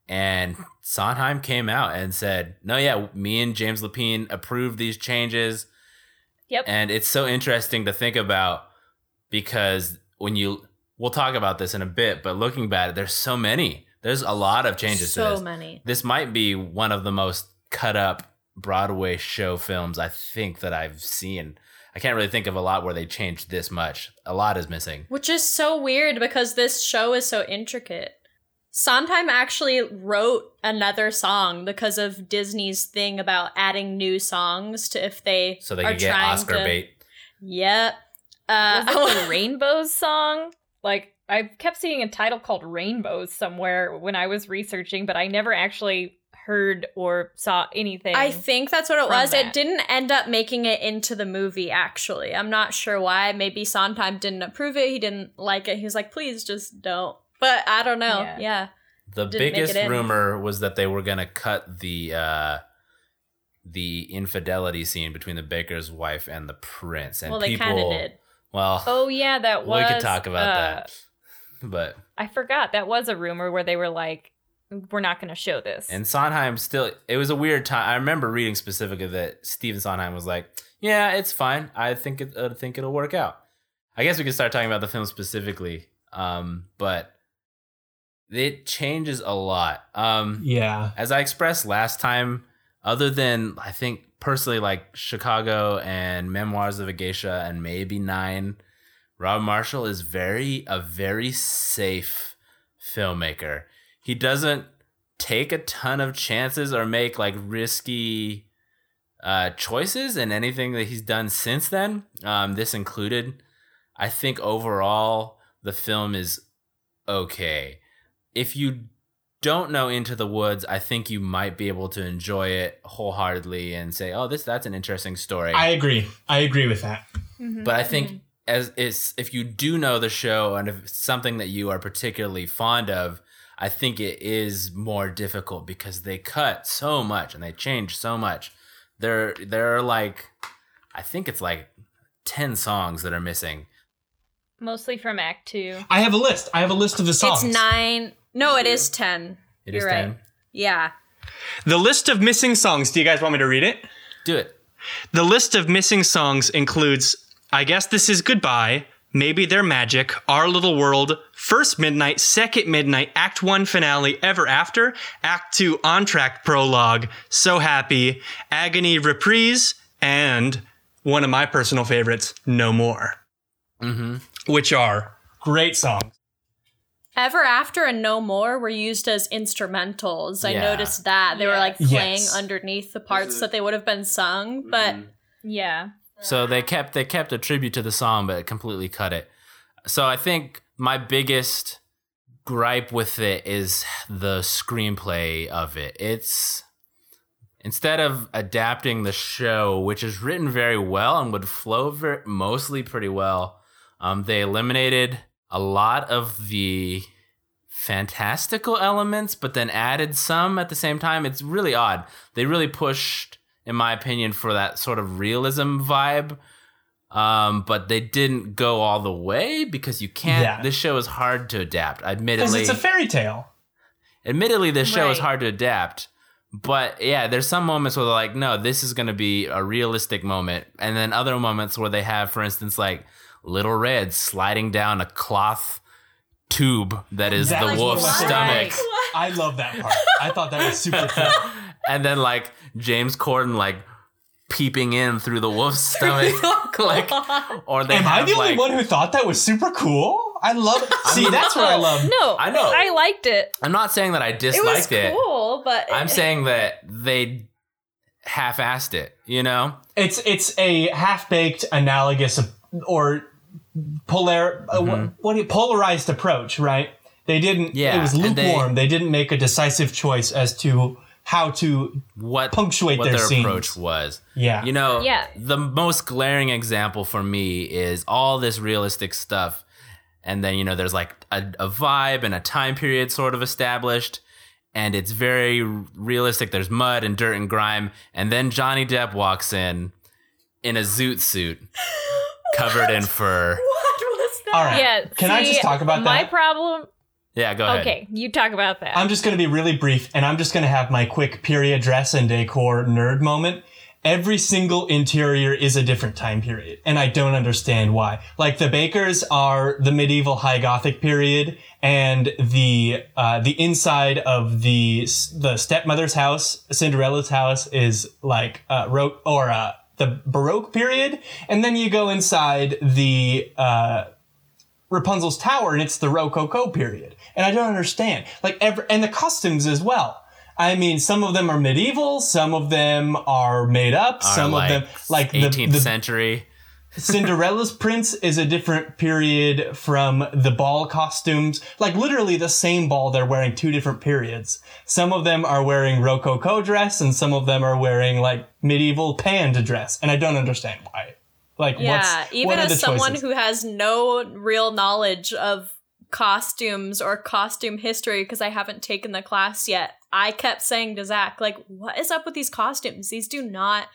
and Sondheim came out and said, "No, yeah, me and James Lapine approved these changes." Yep. And it's so interesting to think about because when you we'll talk about this in a bit, but looking back, there's so many. There's a lot of changes to so this. many. This might be one of the most cut up Broadway show films I think that I've seen. I can't really think of a lot where they changed this much. A lot is missing. Which is so weird because this show is so intricate. Sondheim actually wrote another song because of Disney's thing about adding new songs to if they So they are could get Oscar to, bait. Yep. Uh, Was it the Rainbows song? Like I kept seeing a title called Rainbows somewhere when I was researching, but I never actually heard or saw anything. I think that's what it was. that. It didn't end up making it into the movie, actually. I'm not sure why. Maybe Sondheim didn't approve it. He didn't like it. He was like, please just don't. But I don't know. Yeah. Yeah. The Didn't biggest rumor was that they were gonna cut the uh the infidelity scene between the baker's wife and the prince. And well, they people did. Well oh yeah, that was. we could talk about uh, that. But I forgot that was a rumor where they were like, "We're not going to show this." and Sondheim still it was a weird time. I remember reading specifically that Stephen Sondheim was like, "Yeah, it's fine. I think it I think it'll work out." I guess we could start talking about the film specifically. Um, but it changes a lot. Um, Yeah. as I expressed last time, other than I think personally like Chicago and Memoirs of a Geisha and maybe Nine, Rob Marshall is very a very safe filmmaker. He doesn't take a ton of chances or make like risky uh, choices in anything that he's done since then. Um, this included. I think overall the film is okay. If you don't know Into the Woods, I think you might be able to enjoy it wholeheartedly and say, "Oh, this that's an interesting story." I agree. I agree with that. Mhm. but I think as is if you do know the show and if it's something that you are particularly fond of, I think it is more difficult because they cut so much and they change so much. There there are like I think it's like 10 songs that are missing. mostly from Act Two. I have a list. I have a list of the songs. It's nine. No, it is 10. It is You're right. 10. Yeah. The list of missing songs. Do you guys want me to read it? Do it. The list of missing songs includes I Guess This Is Goodbye, Maybe They're Magic, Our Little World, First Midnight, Second Midnight, Act 1 Finale, Ever After, Act 2 On Track Prologue, So Happy, Agony Reprise, and one of my personal favorites, No More, Mhm. which are great songs. Ever After and No More were used as instrumentals. I Yeah. noticed that. They were like playing Yes. underneath the parts that they would have been sung, but Yeah. So they kept they kept a tribute to the song, but completely cut it. So I think my biggest gripe with it is the screenplay of it. It's instead of adapting the show, which is written very well and would flow ver- mostly pretty well, um, they eliminated a lot of the fantastical elements, but then added some at the same time. It's really odd. They really pushed, in my opinion, for that sort of realism vibe. Um, but they didn't go all the way because you can't. Yeah. This show is hard to adapt. Because Admittedly, it's a fairy tale. admittedly, this show is hard to adapt. But yeah, there's some moments where they're like, no, this is going to be a realistic moment. And then other moments where they have, for instance, like Little Red sliding down a cloth tube that is That the was wolf's one of my stomach. favorites. I love that part. I thought that was super cool. and then like James Corden like peeping in through the wolf's stomach. Oh, like, or they Am I have, the only one who thought that was super cool? I love it. See, that's what I love. No, I know. I liked it. I'm not saying that I it was disliked it. cool, but I'm saying that they half-assed it. You know? It's it's a half baked, analogous of- or polar uh, what, what do you- polarized approach, right? They didn't. Yeah, it was and they- lukewarm. They, didn't make a decisive choice as to how to. What Punctuate what their their scenes. approach was. Yeah, You know, Yeah. the most glaring example for me is all this realistic stuff. And then, you know, there's like a, a vibe and a time period sort of established. And it's very realistic. There's mud and dirt and grime. And then Johnny Depp walks in in a zoot suit covered in fur. what was that? All right. Yeah. Can I see, just talk about that? my that? problem? Yeah, go ahead. Okay, you talk about that. I'm just going to be really brief, and I'm just going to have my quick period dress and decor nerd moment. Every single interior is a different time period, and I don't understand why. Like the bakers are the medieval high gothic period, and the uh, the inside of the the stepmother's house, Cinderella's house, is like uh, ro- or uh, the Baroque period, and then you go inside the uh, Rapunzel's tower and it's the Rococo period. And I don't understand. Like every, and the costumes as well. I mean, some of them are medieval, some of them are made up, Are some like of them like the, 18th the century. Cinderella's prince is a different period from the ball costumes. Like literally the same ball, they're wearing two different periods. Some of them are wearing Rococo dress and some of them are wearing like medieval panned dress. And I don't understand why. Like Yeah, what's, even what are the as someone choices? who has no real knowledge of costumes or costume history because I haven't taken the class yet, I kept saying to Zach, like, what is up with these costumes? These do not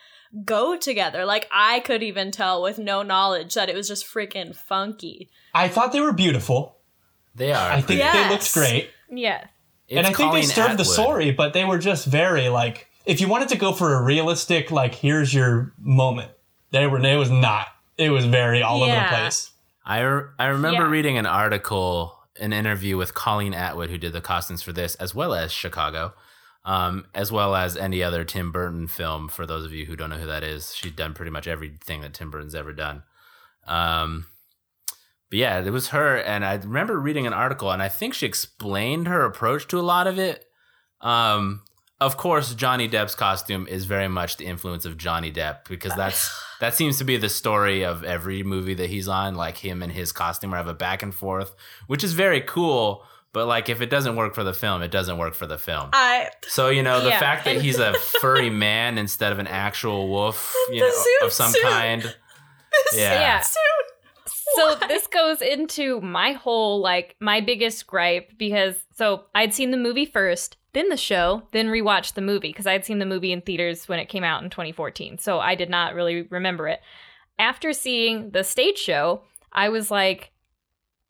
go together. Like, I could even tell with no knowledge that it was just freaking funky. I thought they were beautiful. They are. I think Yes. they looked great. Yeah. It's and I think they Colleen served the story, but they were just very like if you wanted to go for a realistic like here's your moment, they were it was not. It was very all over the place. I, re- I remember Yeah. reading an article, an interview with Colleen Atwood, who did the costumes for this, as well as Chicago, um, as well as any other Tim Burton film. For those of you who don't know who that is, she's done pretty much everything that Tim Burton's ever done. Um, but yeah, it was her, and I remember reading an article, and I think she explained her approach to a lot of it. Um, of course, Johnny Depp's costume is very much the influence of Johnny Depp because that's that seems to be the story of every movie that he's on. Like him and his costume have a back and forth, which is very cool. But like, if it doesn't work for the film, it doesn't work for the film. I So you know the Yeah. fact that he's a furry man instead of an actual wolf, you The know, zoot of some suit. kind. Yeah. Yeah. suit. So this goes into my whole like my biggest gripe because so I'd seen the movie first, then the show, then rewatched the movie because I'd seen the movie in theaters when it came out in 2014. So I did not really remember it. After seeing the stage show, I was like,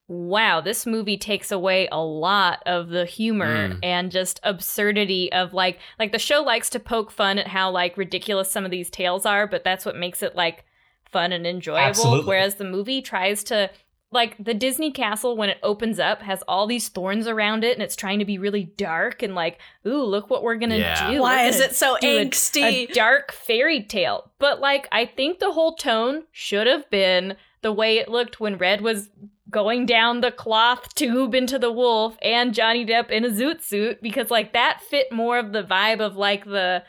wow, this movie takes away a lot of the humor Mm. and just absurdity of like like the show likes to poke fun at how like ridiculous some of these tales are, but that's what makes it like fun and enjoyable. Absolutely. Whereas the movie tries to like the Disney castle when it opens up has all these thorns around it and it's trying to be really dark and like, ooh, look what we're gonna Yeah. do. Why We're is it so do a- angsty? a dark fairy tale. But like I think the whole tone should have been the way it looked when Red was going down the cloth tube into the wolf and Johnny Depp in a zoot suit because like that fit more of the vibe of like the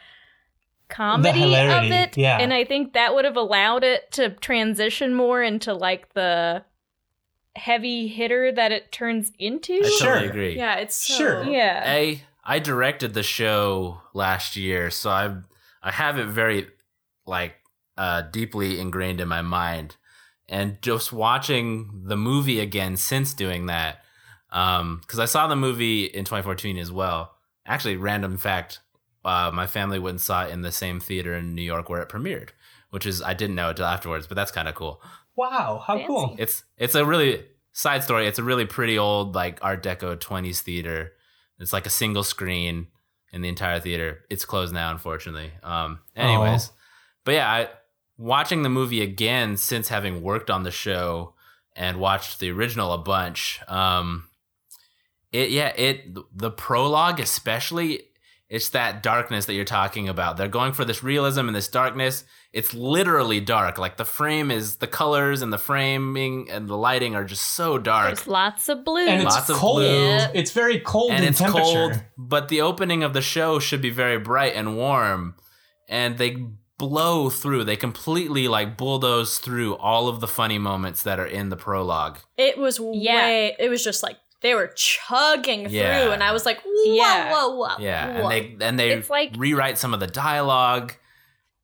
comedy of it. yeah. And I think that would have allowed it to transition more into like the heavy hitter that it turns into. I Sure. totally agree. Yeah, it's so Sure. Yeah. I I directed the show last year, so I I have it very like uh, deeply ingrained in my mind, and just watching the movie again since doing that, because I saw the movie in 2014 as well. Actually, random fact: uh, my family went and saw it in the same theater in New York where it premiered, which is I didn't know until afterwards, but that's kind of cool. Wow, how Fancy. cool. It's it's a really side story. It's a really pretty old like Art Deco 20s theater. It's like a single screen in the entire theater. It's closed now, unfortunately. Um, anyways, but yeah, I, watching the movie again since having worked on the show and watched the original a bunch. Um, it yeah it the prologue especially it's that darkness that you're talking about. They're going for this realism and this darkness. It's literally dark. Like the frame is the colors and the framing and the lighting are just so dark. There's lots of blue. And it's Lots of cold. blue. It's very cold and in it's temperature. cold, but the opening of the show should be very bright and warm. And they blow through. They completely like bulldoze through all of the funny moments that are in the prologue. It was Yeah. way. It was just like they were chugging Yeah. through, and I was like, whoa, Yeah. whoa, whoa. Yeah, whoa. and they and they It's like- rewrite some of the dialogue.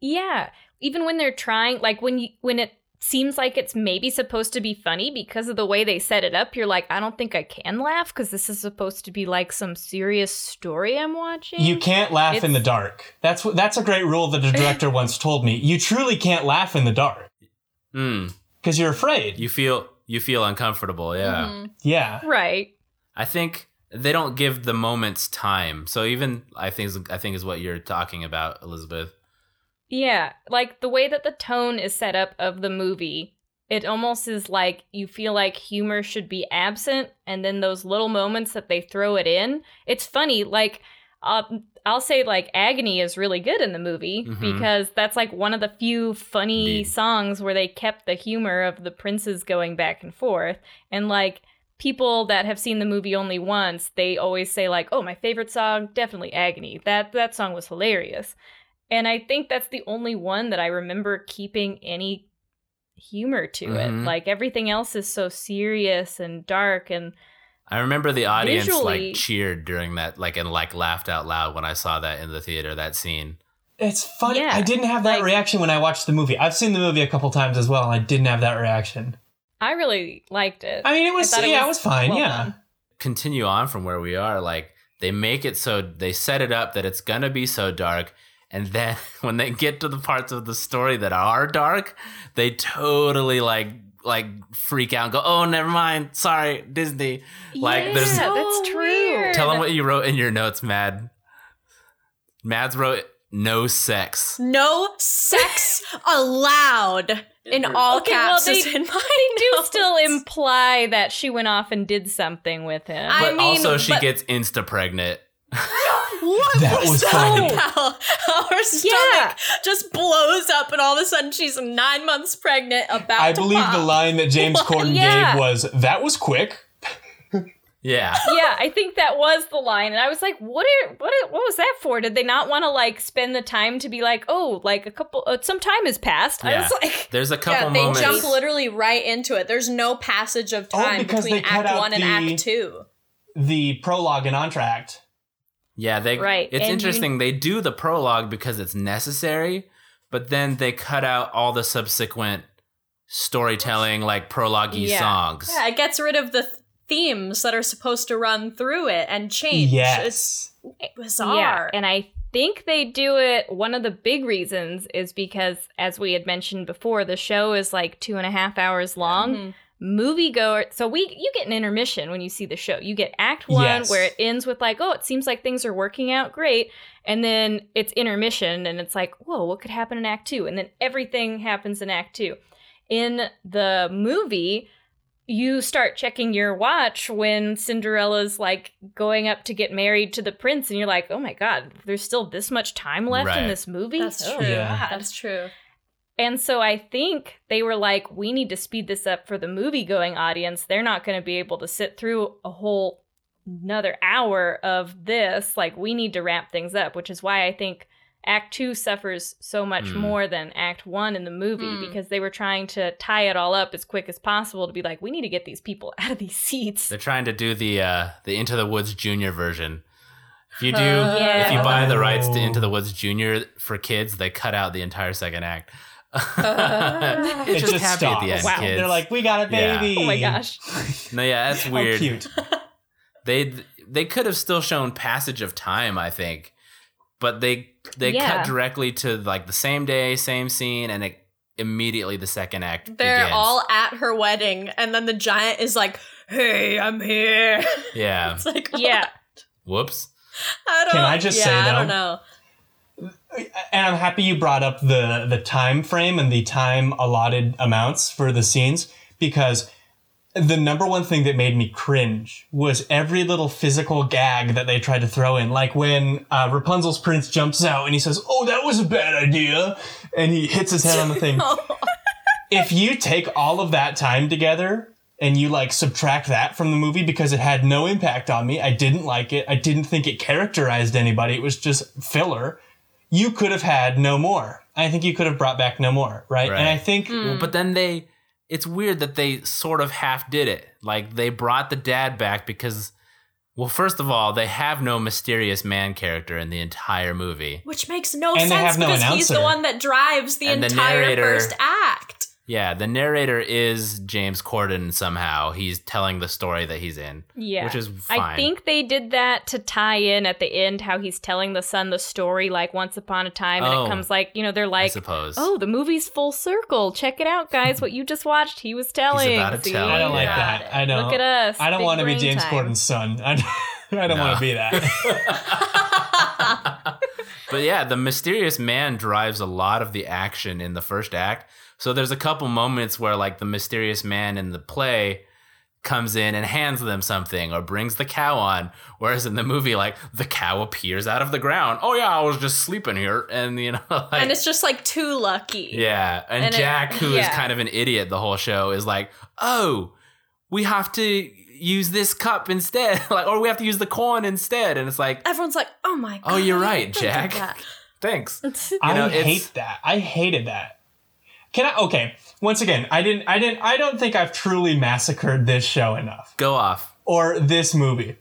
Yeah, even when they're trying, like when you when it seems like it's maybe supposed to be funny because of the way they set it up, you're like, I don't think I can laugh because this is supposed to be like some serious story I'm watching. You can't laugh in the dark. That's what that's a great rule that a director once told me. You truly can't laugh in the dark Mm, because you're afraid. you feel you feel uncomfortable. Yeah. Mhm. yeah. right. I think they don't give the moments time. So even I think I think is what you're talking about, Elizabeth. Yeah, like the way that the tone is set up of the movie, it almost is like you feel like humor should be absent, and then those little moments that they throw it in, it's funny. Like, uh, I'll say like agony is really good in the movie Mhm. because that's like one of the few funny Indeed. songs where they kept the humor of the princes going back and forth, and like. People that have seen the movie only once, they always say like, "Oh, my favorite song, definitely Agony. That that song was hilarious." And I think that's the only one that I remember keeping any humor to it. Mhm. Like everything else is so serious and dark and I remember the audience Visually- like cheered during that, like and like laughed out loud when I saw that in the theater. That scene. It's funny. Yeah, I didn't have that like- reaction when I watched the movie. I've seen the movie a couple times as well, and I didn't have that reaction. I really liked it. I mean, it was thought it yeah, it was was fine. well yeah, done. Continue on from where we are. Like they make it so they set it up that it's gonna be so dark, and then when they get to the parts of the story that are dark, they totally like like freak out and go, "Oh, never mind. Sorry, Disney." Like there's Yeah, So that's true. weird. Tell them what you wrote in your notes, Mad. Mads wrote no sex. No sex allowed in all Okay, well, caps. they- is in my They do still imply that she went off and did something with him. I But mean, also she but- gets insta pregnant. What That was that funny. about? How her stomach Yeah. just blows up, and all of a sudden she's nine months pregnant, about I to believe pop. the line that James Corden Yeah. gave was, "That was quick." Yeah. yeah, I think that was the line, and I was like, "What? Are, what? What was that for? Did they not want to like spend the time to be like, oh, like a couple, uh, some time has passed?" I was like, There's a couple." Yeah, couple they moments. jump literally right into it. There's no passage of Oh, time because between Act out One and Act Two. The prologue and entr'acte. Yeah, they Right, It's and you- interesting. They do the prologue because it's necessary, but then they cut out all the subsequent storytelling, like prologue Yeah. songs. Yeah, it gets rid of the th- themes that are supposed to run through it and change. It's Yes. bizarre. Yeah, and I think they do it. One of the big reasons is because, as we had mentioned before, the show is like two and a half hours long. Mhm. Moviegoer, so we you get an intermission when you see the show. You get Act One Yes. where it ends with like, oh, it seems like things are working out great, and then it's intermission, and it's like, whoa, what could happen in Act Two? And then everything happens in Act Two. In the movie, you start checking your watch when Cinderella's like going up to get married to the prince, and you're like, oh my god, there's still this much time left in this movie. That's Oh, true. Yeah. That's true. And so I think they were like, we need to speed this up for the movie going audience. They're not going to be able to sit through a whole another hour of this. Like, we need to ramp things up, which is why I think Act Two suffers so much Hmm. more than Act One in the movie Hmm. because they were trying to tie it all up as quick as possible to be like, we need to get these people out of these seats. They're trying to do the uh, the Into the Woods Junior version. If you do, Uh, Yeah. if you buy the rights to. Into the Woods Junior for kids, they cut out the entire second act. Uh, it's It just, just happy stops. at the end, Wow. kids. They're like, "We got a Yeah. baby." Oh my gosh. no, yeah, that's How weird. cute. they they could have still shown passage of time i think but they they Yeah. cut directly to like the same day same scene and it, immediately the second act They're begins. all at her wedding, and then the giant is like, "Hey, I'm here." yeah it's like, Yeah. whoops I don't. Can I just yeah, say, I though? don't know. And I'm happy you brought up the the time frame and the time allotted amounts for the scenes because the number one thing that made me cringe was every little physical gag that they tried to throw in, like when uh, Rapunzel's prince jumps out and he says, "Oh, that was a bad idea," and he hits his head on the thing. if you take all of that time together and you like subtract that from the movie because it had no impact on me, I didn't like it. I didn't think it characterized anybody. It was just filler. You could have had no more. I think you could have brought back no more, right? Right. And I think mm. Well, but then they it's weird that they sort of half did it like they brought the dad back because well first of all they have no mysterious man character in the entire movie Which makes no And they sense have no because he's the one that drives the And the entire narrator- first act. Yeah the narrator is james corden somehow he's telling the story that he's in Yeah. which is fine I think they did that to tie in at the end how he's telling the son the story like once upon a time and Oh. it comes like, you know, they're i like, suppose "Oh, the movie's full circle. Check it out, guys. What you just watched, he was telling." about to See? tell, I don't like Yeah. that. I don't. Look at us. I don't want to be James time. Corden's son. I, I don't No. want to be that. But yeah, the mysterious man drives a lot of the action in the first act. So there's a couple moments where like the mysterious man in the play comes in and hands them something or brings the cow on whereas in the movie like the cow appears out of the ground oh yeah i was just sleeping here and you know like and it's just like too lucky. yeah and, and it- jack who is yeah. kind of an idiot the whole show is like oh we have to use this cup instead like or we have to use the corn instead and it's like Everyone's like, "Oh my god." Oh, you're right, didn't think of Jack. thanks I know, it's- hate that. I hated that. Can I? Okay. Once again, I didn't. I didn't. I don't think I've truly massacred this show enough Go off. or this movie.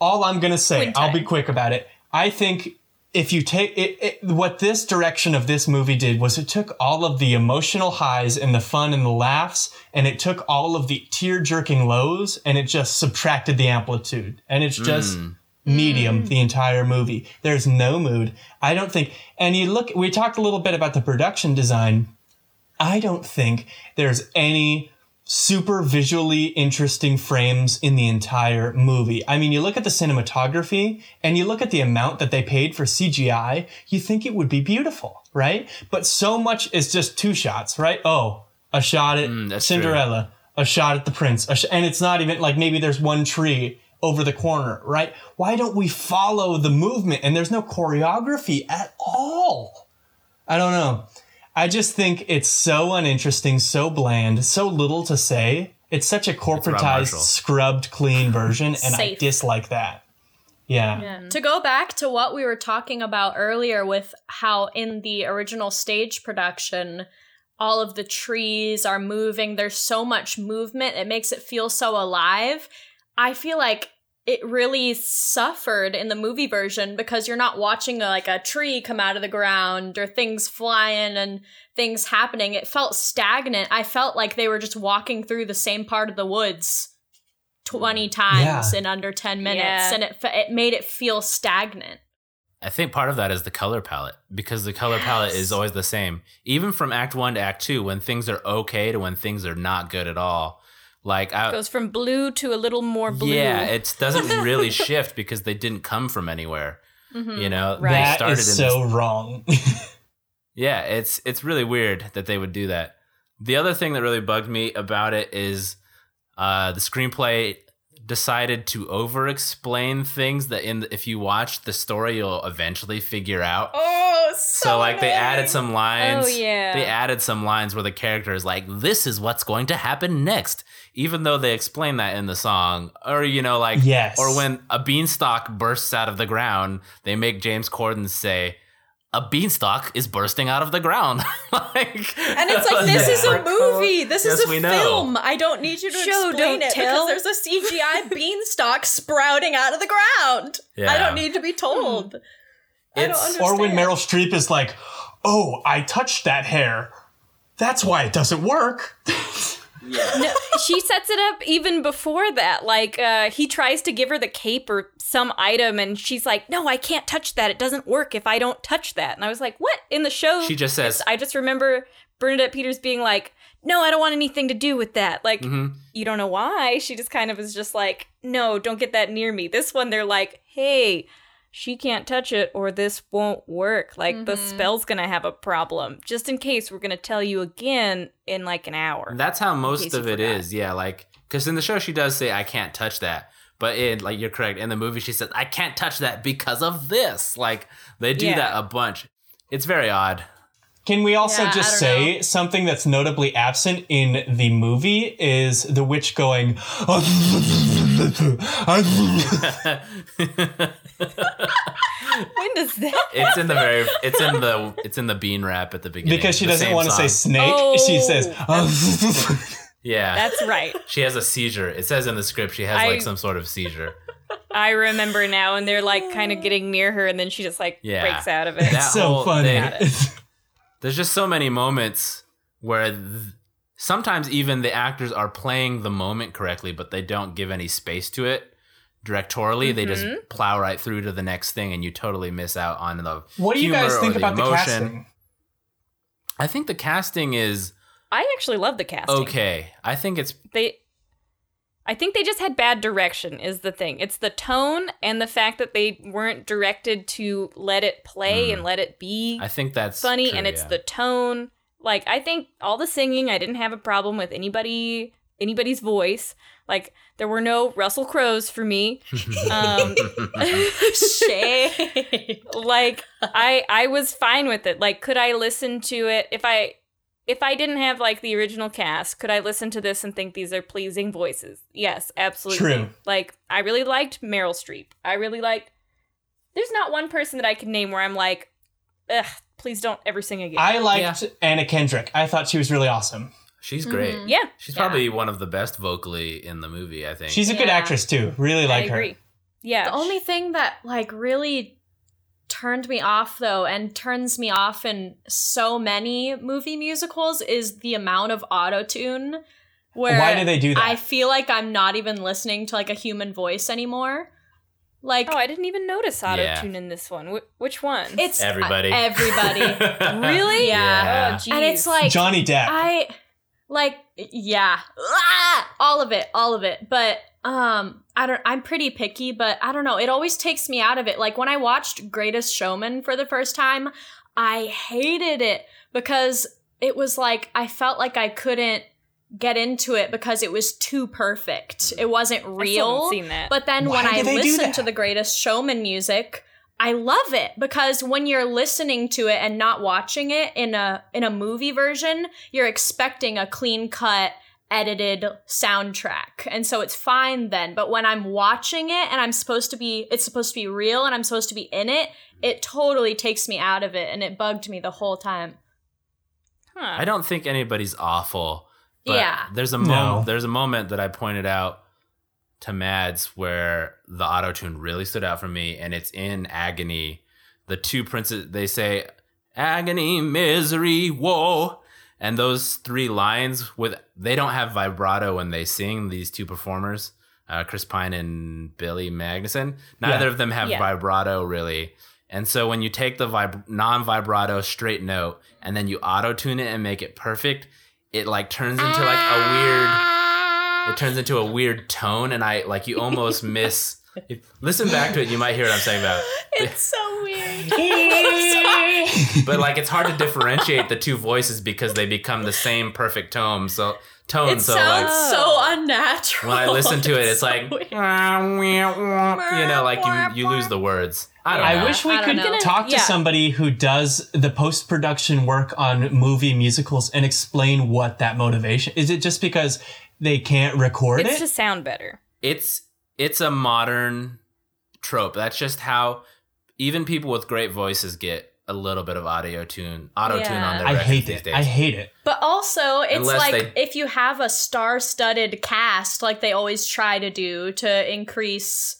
All I'm gonna say, I'll be quick about it. I think if you take it, it, what this direction of this movie did was it took all of the emotional highs and the fun and the laughs, and it took all of the tear jerking lows, and it just subtracted the amplitude, and it's just mm. medium mm. the entire movie. There's no mood. I don't think. And you look. We talked a little bit about the production design. I don't think there's any super visually interesting frames in the entire movie. I mean, you look at the cinematography and you look at the amount that they paid for CGI, you think it would be beautiful, right? But so much is just two shots, right? Oh, a shot at Mm, that's true. Cinderella, a shot at the prince, a sh- and it's not even like maybe there's one tree over the corner, right? Why don't we follow the movement and there's no choreography at all? I don't know. I just think it's so uninteresting, so bland, so little to say. It's such a corporatized, scrubbed, clean version, and I dislike that. Yeah. To go back to what we were talking about earlier with how in the original stage production, all of the trees are moving, there's so much movement, it makes it feel so alive. I feel like it really suffered in the movie version because you're not watching a, like a tree come out of the ground or things flying and things happening. It felt stagnant. I felt like they were just walking through the same part of the woods 20 mm. times Yeah. in under 10 minutes Yeah. and it it made it feel stagnant. I think part of that is the color palette because the color palette is always the same. Even from act 1 to act 2 when things are okay to when things are not good at all. Like I Goes from blue to a little more blue. Yeah, it doesn't really shift because they didn't come from anywhere. Mhm. You know, Right. they started is in so this wrong. Yeah, it's it's really weird that they would do that. The other thing that really bugged me about it is uh, the screenplay decided to over explain things that in the, if you watch the story you'll eventually figure out. Oh, So, like they added some lines. Oh, yeah. They added some lines where the character is like, "This is what's going to happen next," even though they explain that in the song. Or you know, like, Yes. Or when a beanstalk bursts out of the ground, they make James Corden say, "A beanstalk is bursting out of the ground." like, And it's like this is a movie. This Yes, is a we know. film. I don't need you to Show, explain don't it tell. because there's a CGI beanstalk sprouting out of the ground. I don't need to be told. Hmm. I don't It's- understand. or when Meryl Streep is like, "Oh, I touched that hair. That's why it doesn't work." No, she sets it up even before that. Like, uh, he tries to give her the cape or some item, and she's like, "No, I can't touch that. It doesn't work if I don't touch that." And I was like, "What?" In the show, She just says- I just remember Bernadette Peters being like, "No, I don't want anything to do with that." Like, Mhm. you don't know why. She just kind of is just like, "No, don't get that near me." This one, they're like, "Hey." She can't touch it, or this won't work. Like the Mhm. spell's gonna have a problem. Just in case, we're gonna tell you again in like an hour. That's how most of you it is. forgot. Yeah, like because in the show she does say I can't touch that, but in like you're correct in the movie she says I can't touch that because of this. Like they do Yeah. that a bunch. It's very odd. Can we also Yeah, just don't say something that's notably absent in the movie is the witch going. when does that? it's in the very. It's in the. It's in the bean rap at the beginning because she doesn't want to say song. snake, she Oh, says. Yeah, That's right. she has a seizure. It says in the script she has I- like some sort of seizure. I remember now, and they're like kind of getting near her, and then she just like Yeah. breaks out of it. That so funny. thing- There's just so many moments where th- sometimes even the actors are playing the moment correctly, but they don't give any space to it directorially. They just Mhm. plow right through to the next thing, and you totally miss out on the. What do you guys think the about the casting? I think the casting is I actually love the casting. okay. I think it's They, I think they just had bad direction. Is the thing? It's the tone and the fact that they weren't directed to let it play Mm. and let it be I think that's funny, true, and it's yeah. the tone. Like I think all the singing, I didn't have a problem with anybody anybody's voice. Like there were no Russell Crowes for me. Um, Shade. like I I was fine with it. Like could I listen to it if I if I didn't have like the original cast, could I listen to this and think these are pleasing voices? Yes, absolutely. True. Like I really liked Meryl Streep. I really liked There's not one person that I can name where I'm like Ugh, please don't ever sing again. I liked Anna Kendrick. I thought she was really awesome. She's great. Mhm. yeah, She's Yeah. probably one of the best vocally in the movie. I think She's a good actress too. Really like I her. Yeah, The only thing that like really turned me off though and turns me off in so many movie musicals is the amount of auto-tune where Why do they do that? I feel like I'm not even listening to like a human voice anymore. Like Oh, I didn't even notice auto Yeah. tune in this one. Wh- which one? it's Everybody. uh, everybody. really? Yeah. Yeah. Oh, and it's like Johnny Depp. I like yeah, Ah! all of it, all of it. But um I don't I'm pretty picky, but I don't know. It always takes me out of it. Like when I watched Greatest Showman for the first time, I hated it because it was like I felt like I couldn't get into it because it was too perfect. Mm. It wasn't real. haven't seen that. But then Why when I do they do listen to the greatest showman music, I love it because when you're listening to it and not watching it in a in a movie version, you're expecting a clean cut edited soundtrack. And so it's fine then. But when I'm watching it and I'm supposed to be it's supposed to be real and I'm supposed to be in it, it totally takes me out of it and it bugged me the whole time. huh. I don't think anybody's awful. But Yeah. There's a No. moment. There's a moment that I pointed out to Mads where the auto tune really stood out for me, and it's in agony. The two princes they say agony, misery, woe, and those three lines with they don't have vibrato when they sing. These two performers, uh, Chris Pine and Billy Magnussen, neither Yeah. of them have Yeah. vibrato really. And so when you take the vib- non-vibrato straight note and then you auto tune it and make it perfect, it like turns into like a weird ah. it turns into a weird tone and I like you almost miss if, listen back to it you might hear what I'm saying about It's so weird. but like it's hard to differentiate the two voices because they become the same perfect tone so tone It so sounds like so unnatural. when I listen to it it's so like weird. Ah, you know like you you lose the words I don't I wish we I don't could talk to Yeah. somebody who does the post production work on movie musicals and explain what that motivation is. It just because they can't record it's it? to sound better. it's it's a modern trope. That's just how even people with great voices get a little bit of audio tune, auto tune Yeah. on their I hate these it. days. I hate it. But also, it's Unless like they- if you have a star-studded cast, like they always try to do to increase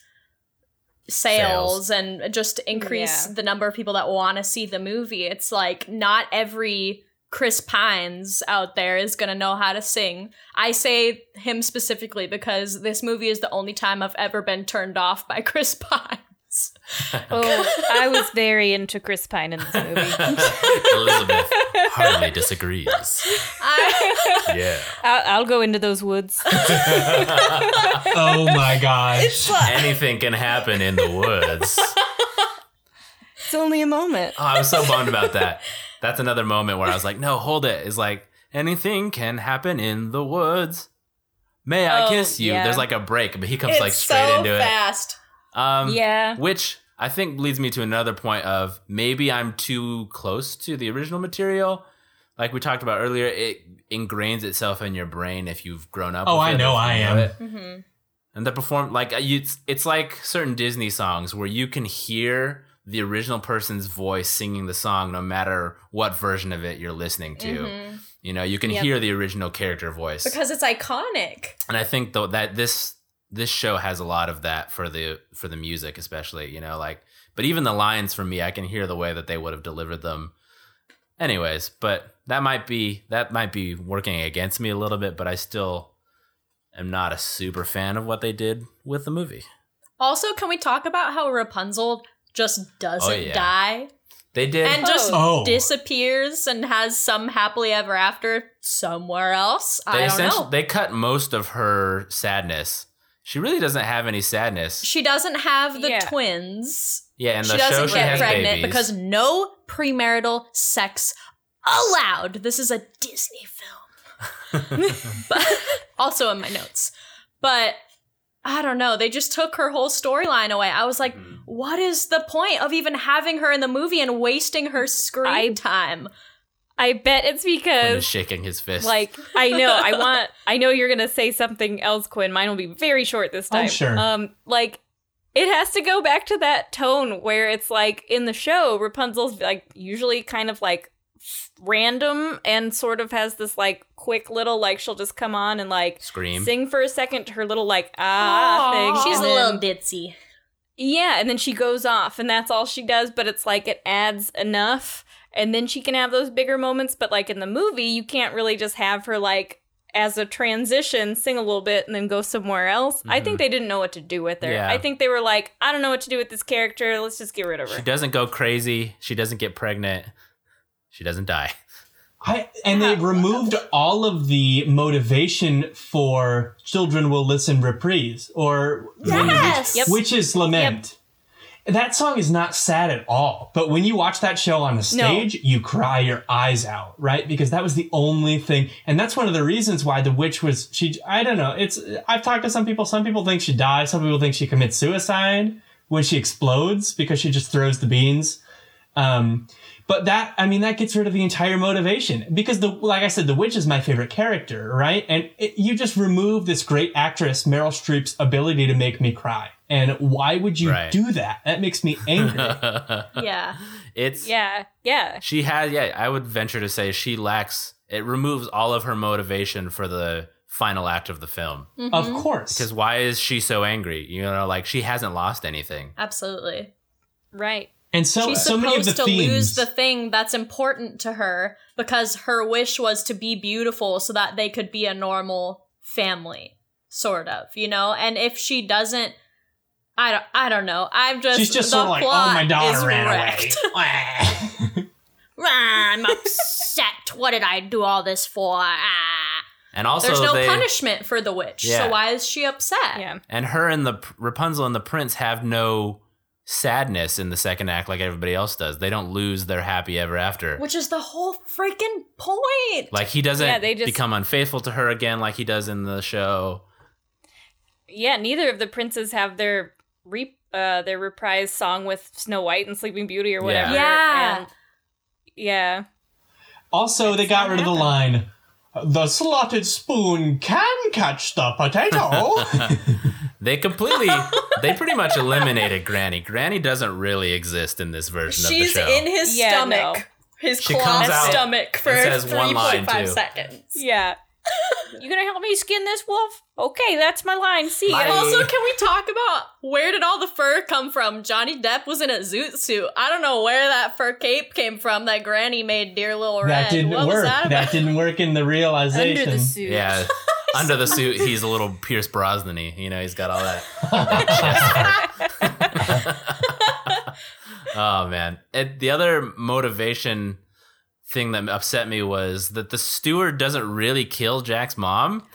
sales, Sales. and just increase Yeah. the number of people that want to see the movie. It's like not every Chris Pines out there is going to know how to sing. I say him specifically because this movie is the only time I've ever been turned off by Chris Pines. Oh, I was very into Chris Pine in this movie. Elizabeth hardly disagrees. I, Yeah. I'll, I'll go into those woods. Oh my gosh. Anything can happen in the woods. It's only a moment. Oh, I was so bummed about that. That's another moment where I was like, no, hold it. It's like, anything can happen in the woods. May I Oh, kiss you? yeah. There's like a break, but he comes it's like straight so into it. fast. Um, Yeah. Which I think leads me to another point of maybe I'm too close to the original material. Like we talked about earlier, it ingrains itself in your brain if you've grown up. Oh, with I it, know I am. it. hmm And the perform like uh, it's, it's like certain Disney songs where you can hear the original person's voice singing the song no matter what version of it you're listening to. Mhm. You know, you can Yep. hear the original character voice. Because it's iconic. and I think though that this this show has a lot of that for the for the music especially, you know, like but even the lines for me, I can hear the way that they would have delivered them. Anyways, but that might be that might be working against me a little bit, but I still am not a super fan of what they did with the movie. Also, can we talk about how Rapunzel just doesn't Oh, yeah. die They did and just Oh. oh. disappears and has some happily ever after somewhere else? they I don't essentially know. they cut most of her sadness. She really doesn't have any sadness. she doesn't have the Yeah. twins. Yeah, in she the doesn't show she get has pregnant babies. because no premarital sex allowed. This is a Disney film. but also in my notes. But I don't know. They just took her whole storyline away. I was like, Mm. what is the point of even having her in the movie and wasting her screen I- time? I bet it's Quinn is because, shaking his fist. like, I know, I want, I know you're gonna say something else, Quinn. Mine will be very short this time. Oh, time. sure. Um, like, it has to go back to that tone where it's like in the show, Rapunzel's like usually kind of like random and sort of has this like quick little like she'll just come on and like Scream. sing for a second her little like ah thing. She's and a little ditzy. yeah, and then she goes off and that's all she does, but it's like it adds enough and then she can have those bigger moments, but like in the movie, you can't really just have her like as a transition sing a little bit and then go somewhere else. I think mm-hmm. they didn't know what to do with her. Yeah. I think they were like, I don't know what to do with this character. Let's just get rid of her. She doesn't go crazy. She doesn't get pregnant. She doesn't die. I, and they removed all of the motivation for children will listen reprise or Yes. Yep. witches lament. That song is not sad at all, but when you watch that show on the stage, you cry your eyes out, right? Because that was the only thing, and that's one of the reasons why the witch was she. I don't know. It's I've talked to some people. Some people think she dies. Some people think she commits suicide when she explodes because she just throws the beans. Um, but that, I mean, that gets rid of the entire motivation because the, like I said, the witch is my favorite character, right? And it, you just remove this great actress, Meryl Streep's ability to make me cry. And why would you Right. do that? That makes me angry. Yeah. it's yeah, yeah. she has yeah. I would venture to say she lacks. It removes all of her motivation for the final act of the film. Mm-hmm. of course. Because why is she so angry? You know, like she hasn't lost anything. Absolutely. Right. And so, She's so many of supposed the to themes. lose the thing that's important to her because her wish was to be beautiful so that they could be a normal family, sort of, you know? And if she doesn't I don't I don't know. I'm just She's just the sort of like, oh, plot my daughter is ran wrecked. away. I'm upset. what did I do all this for? Ah. And also, There's no they, punishment for the witch. Yeah. So why is she upset? Yeah. and her and the Rapunzel and the prince have no sadness in the second act like everybody else does. They don't lose their happy ever after. Which is the whole freaking point. Like he doesn't Yeah, they just- become unfaithful to her again like he does in the show. Yeah, neither of the princes have their re- uh their reprise song with Snow White and Sleeping Beauty or whatever. Yeah. And- yeah. also, they got not rid of the line. The slotted spoon can catch the potato. They completely, they pretty much eliminated Granny. Granny doesn't really exist in this version She's of the show. She's in his Yeah, stomach. no. His She cloth stomach for and says one line, 3.5 seconds. Yeah. you gonna help me skin this wolf? Okay, that's my line. See ya. Also, can we talk about where did all the fur come from? Johnny Depp was in a zoot suit. I don't know where that fur cape came from that Granny made Dear Little Red. that didn't what work. that That, about? didn't work in the realization. Under the suit. yeah. Under the suit, he's a little Pierce Brosnan You know, he's got all that. oh, man. And the other motivation thing that upset me was that the steward doesn't really kill Jack's mom.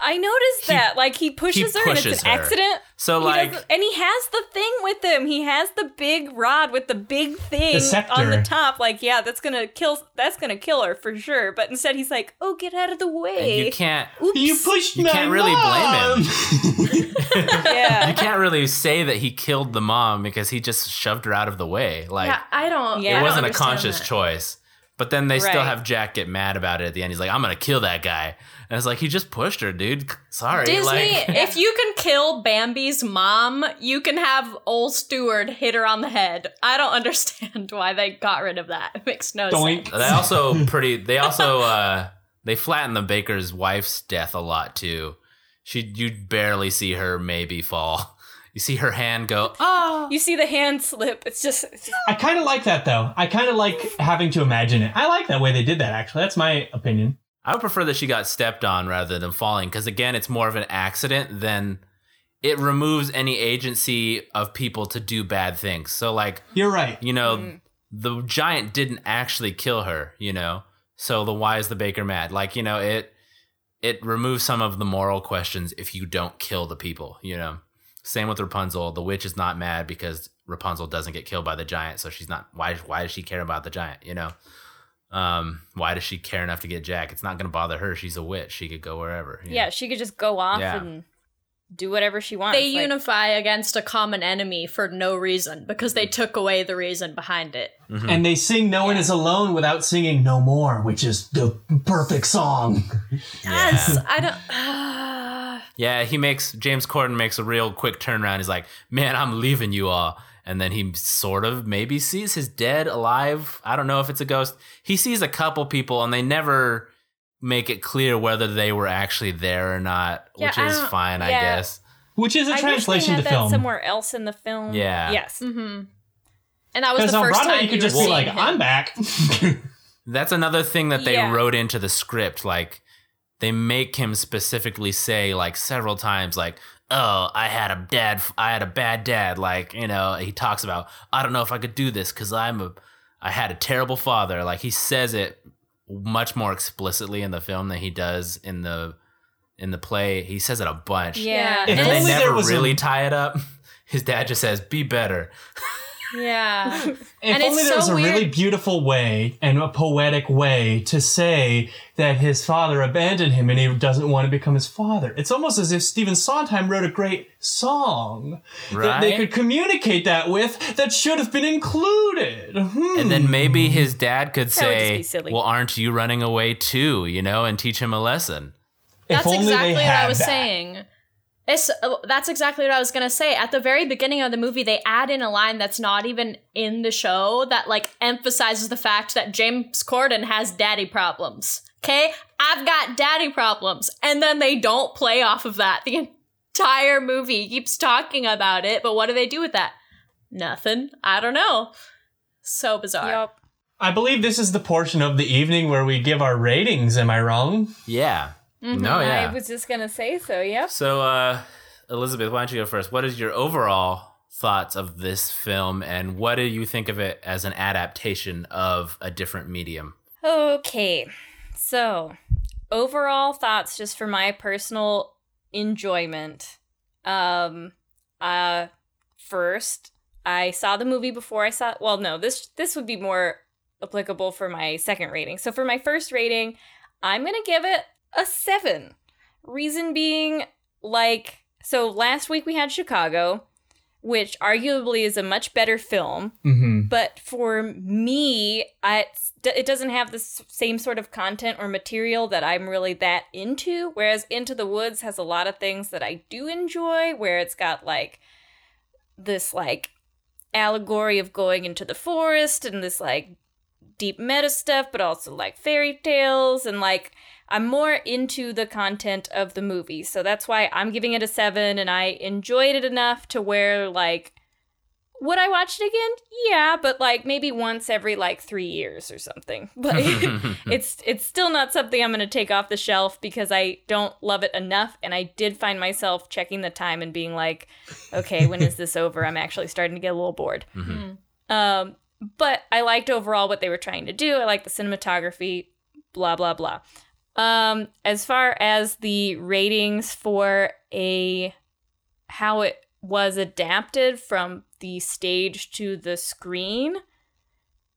I noticed He- that. Like he pushes her and it's an her. accident. So, He like, and he has the thing with him. He has the big rod with the big thing The on the top. Like, yeah, that's gonna kill. That's gonna kill her for sure. But instead, he's like, "Oh, get out of the and way." you can't. Oops. You pushed You my can't really blame him. yeah. You can't really say that he killed the mom because he just shoved her out of the way. Like, yeah, I don't. Yeah. I it don't wasn't a conscious that. choice. But then they still have Jack get mad about it at the end. He's like, "I'm gonna kill that guy," and it's like he just pushed her, dude. Sorry, Disney, like if you can kill Bambi's mom, you can have old Steward hit her on the head. I don't understand why they got rid of that. It makes no Doink. sense. they also pretty. They also uh they flatten the baker's wife's death a lot too. She you barely see her maybe fall. You see her hand go. Oh, You see the hand slip. It's just. it's just- I kind of like that though. I kind of like having to imagine it. I like that way they did that. Actually, that's my opinion. I would prefer that she got stepped on rather than falling because again, it's more of an accident than it removes any agency of people to do bad things. So like You're right. you know, Mm. the giant didn't actually kill her, you know. So the why is the baker mad? Like, you know, it it removes some of the moral questions if you don't kill the people, you know. Same with Rapunzel. The witch is not mad because Rapunzel doesn't get killed by the giant, so she's not why why does she care about the giant, you know? Um, why does she care enough to get Jack? It's not gonna bother her. She's a witch. She could go wherever. yeah, know? she could just go off Yeah. and do whatever she wants. They like- unify against a common enemy for no reason because they took away the reason behind it. Mhm. And they sing "No One Is Alone" without singing "No More," which is the perfect song. Yes, I don't. Yeah, he makes James Corden makes a real quick turnaround. He's like, "Man, I'm leaving you all." And then he sort of maybe sees his dead alive. I don't know if it's a ghost. He sees a couple people and they never make it clear whether they were actually there or not, Yeah, which I is don't- fine, I guess. Which is a I wish translation they had to that film. somewhere else in the film. Yeah. Yes. Mm-hmm. And that was the on first Broadway, time you could just be like, him. "I'm back." That's another thing that they Yeah. wrote into the script. Like they make him specifically say like several times, like, "Oh, I had a dad. I had a bad dad." Like you know, he talks about, "I don't know if I could do this because I'm a, I had a terrible father." Like he says it much more explicitly in the film than he does in the in the play. He says it a bunch. Yeah. If and they only there never was a- really tie it up. His dad just says, "Be better." Yeah. If And it's only there was so a really beautiful way and a poetic way to say that his father abandoned him and he doesn't want to become his father. It's almost as if Stephen Sondheim wrote a great song that they could communicate that with that should have been included. Hmm. And then maybe his dad could That say, "Well, aren't you running away too?" You know, and teach him a lesson. If That's only they exactly what I was that. saying. It's, uh, that's exactly what I was gonna say. At the very beginning of the movie, they add in a line that's not even in the show that like emphasizes the fact that James Corden has daddy problems. Okay, I've got daddy problems, and then they don't play off of that. The entire movie keeps talking about it, but what do they do with that? Nothing. I don't know. So bizarre. Yup. I believe this is the portion of the evening where we give our ratings. Am I wrong? Yeah. Mhm. No, yeah. I was just gonna say so. Yep. So, uh, Elizabeth, why don't you go first? What is your overall thoughts of this film, and what do you think of it as an adaptation of a different medium? Okay. So, overall thoughts just for my personal enjoyment. Um uh first, I saw the movie before I saw well no, this this would be more applicable for my second rating. So for my first rating, I'm going to give it a 7. Reason being like so last week we had Chicago, which arguably is a much better film Mm-hmm. but for me I, it doesn't have the same sort of content or material that i'm really that into whereas into the woods has a lot of things that i do enjoy where it's got like this like allegory of going into the forest and this like deep meta stuff but also like fairy tales and like i'm more into the content of the movie so that's why i'm giving it a seven and i enjoyed it enough to where like would I watch it again? Yeah, but like maybe once every like three years or something. But it's it's still not something I'm gonna take off the shelf because I don't love it enough. And I did find myself checking the time and being like, okay, when is this over? I'm actually starting to get a little bored. Mhm. Um, but I liked overall what they were trying to do. I like the cinematography, blah blah blah. Um, as far as the ratings for a how it was adapted from the stage to the screen,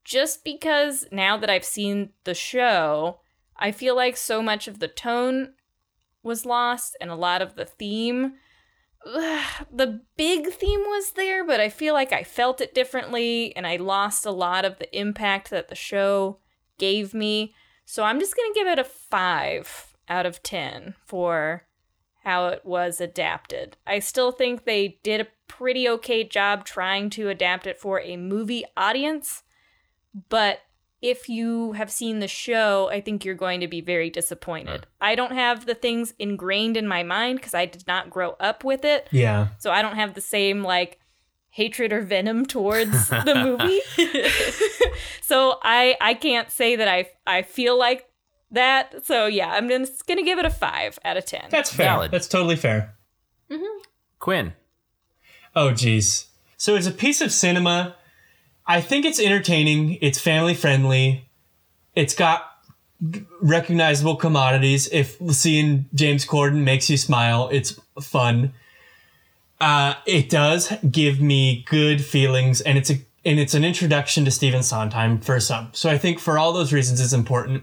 just because now that I've seen the show, I feel like so much of the tone was lost and a lot of the theme the big theme was there, but I feel like I felt it differently and I lost a lot of the impact that the show gave me. So I'm just going to give it a 5 out of 10 for how it was adapted. I still think they did a pretty okay job trying to adapt it for a movie audience, but if you have seen the show, I think you're going to be very disappointed. I don't have the things ingrained in my mind because I did not grow up with it. Yeah. So I don't have the same like hatred or venom towards the movie. so I I can't say that I I feel like that. So yeah, I'm just gonna give it a five out of ten. That's fair. Valid. That's totally fair. Mm-hmm. Quinn. Oh, geez. So it's a piece of cinema. I think it's entertaining. It's family friendly. It's got recognizable commodities. If seeing James Corden makes you smile, it's fun. Uh, it does give me good feelings, and it's a and it's an introduction to Stephen Sondheim for some. So I think for all those reasons, it's important.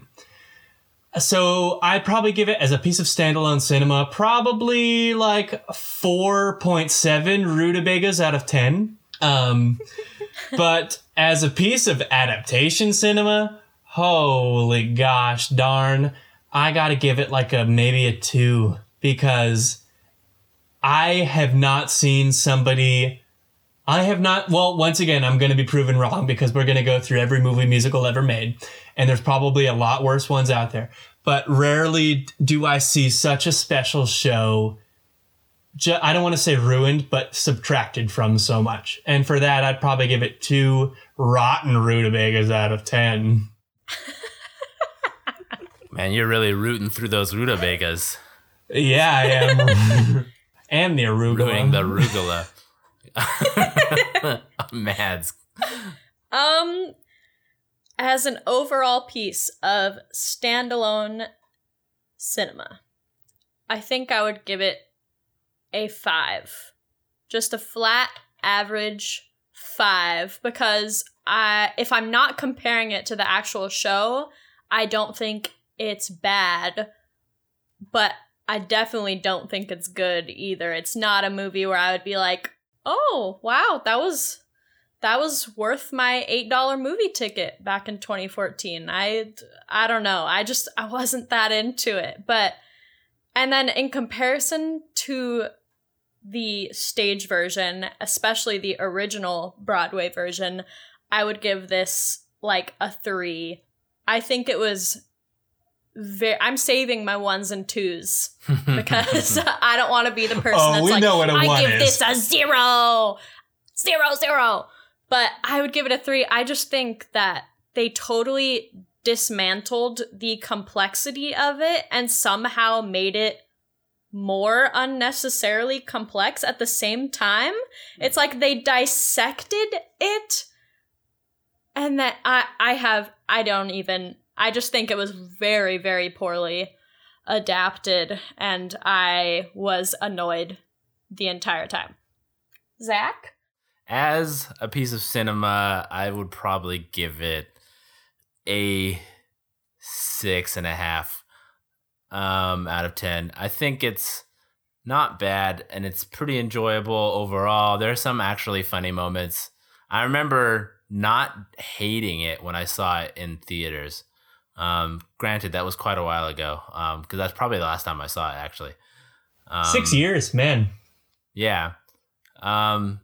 So I'd probably give it as a piece of standalone cinema, probably like 4.7 rutabagas out of 10. Um, but as a piece of adaptation cinema, holy gosh darn, I gotta give it like a maybe a two because I have not seen somebody. I have not. Well, once again, I'm going to be proven wrong because we're going to go through every movie musical ever made, and there's probably a lot worse ones out there. But rarely do I see such a special show. ju- I don't want to say ruined, but subtracted from so much. And for that, I'd probably give it two rotten rutabagas out of ten. Man, you're really rooting through those rutabagas, Yeah, I am. and the arugula. ruining the arugula. Mads. Um, as an overall piece of standalone cinema, I think I would give it a five. Just a flat average five because I if I'm not comparing it to the actual show, I don't think it's bad, but I definitely don't think it's good either. It's not a movie where I would be like, "Oh, wow, that was that was worth my $8 movie ticket back in 2014." I I don't know. I just I wasn't that into it. But and then in comparison to the stage version, especially the original Broadway version, I would give this like a 3. I think it was very I'm saving my ones and twos because I don't want to be the person Oh, that's we like know what a I one give is." this a zero, zero, zero. But I would give it a three. I just think that they totally dismantled the complexity of it and somehow made it more unnecessarily complex at the same time. It's like they dissected it and that I I have I don't even I just think it was very very poorly adapted and I was annoyed the entire time. Zach? As a piece of cinema, I would probably give it a six and a half um, out of ten. I think it's not bad and it's pretty enjoyable overall. There are some actually funny moments. I remember not hating it when I saw it in theaters. Um, granted, that was quite a while ago Um, because that's probably the last time I saw it actually. Um, Six years, man. yeah. Um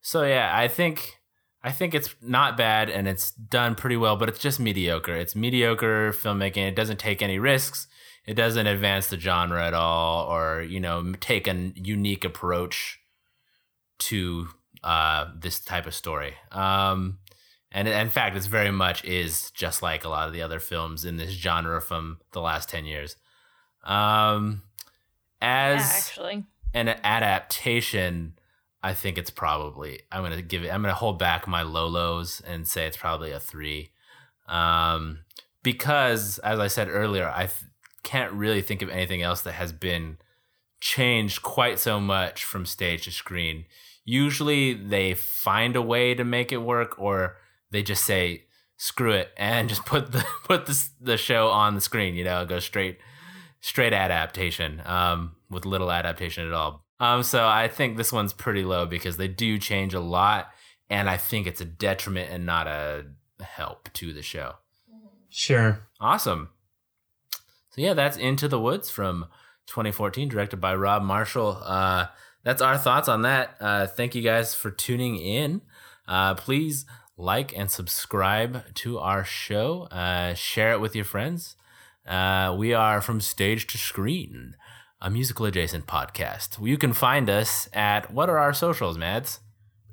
so yeah, I think I think it's not bad and it's done pretty well, but it's just mediocre. It's mediocre filmmaking. It doesn't take any risks. It doesn't advance the genre at all or, you know, take a unique approach to uh this type of story. Um and in fact, it's very much is just like a lot of the other films in this genre from the last 10 years. Um as Yeah, actually. an adaptation, I think it's probably I'm gonna give it. I'm gonna hold back my Lolos and say it's probably a three, um, because as I said earlier, I th- can't really think of anything else that has been changed quite so much from stage to screen. Usually, they find a way to make it work, or they just say screw it and just put the put the the show on the screen. You know, go straight straight adaptation um, with little adaptation at all. Um, so I think this one's pretty low because they do change a lot, and I think it's a detriment and not a help to the show. Sure. Awesome. So yeah, that's Into the Woods from 2014, directed by Rob Marshall. Uh, that's our thoughts on that. Uh, thank you guys for tuning in. Uh, please like and subscribe to our show. Uh, share it with your friends. Uh, we are from Stage to Screen, a musical adjacent podcast. You can find us at what are our socials, Mads?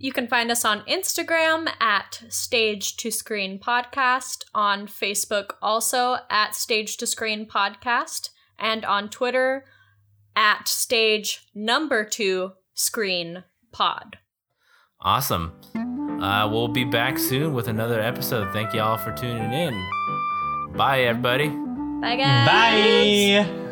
You can find us on Instagram at Stage to Screen Podcast, on Facebook also at Stage to Screen Podcast, and on Twitter at Stage Number Two Screen Pod. Awesome. Uh, we'll be back soon with another episode. Thank y'all for tuning in. Bye, everybody. Bye, guys. Bye.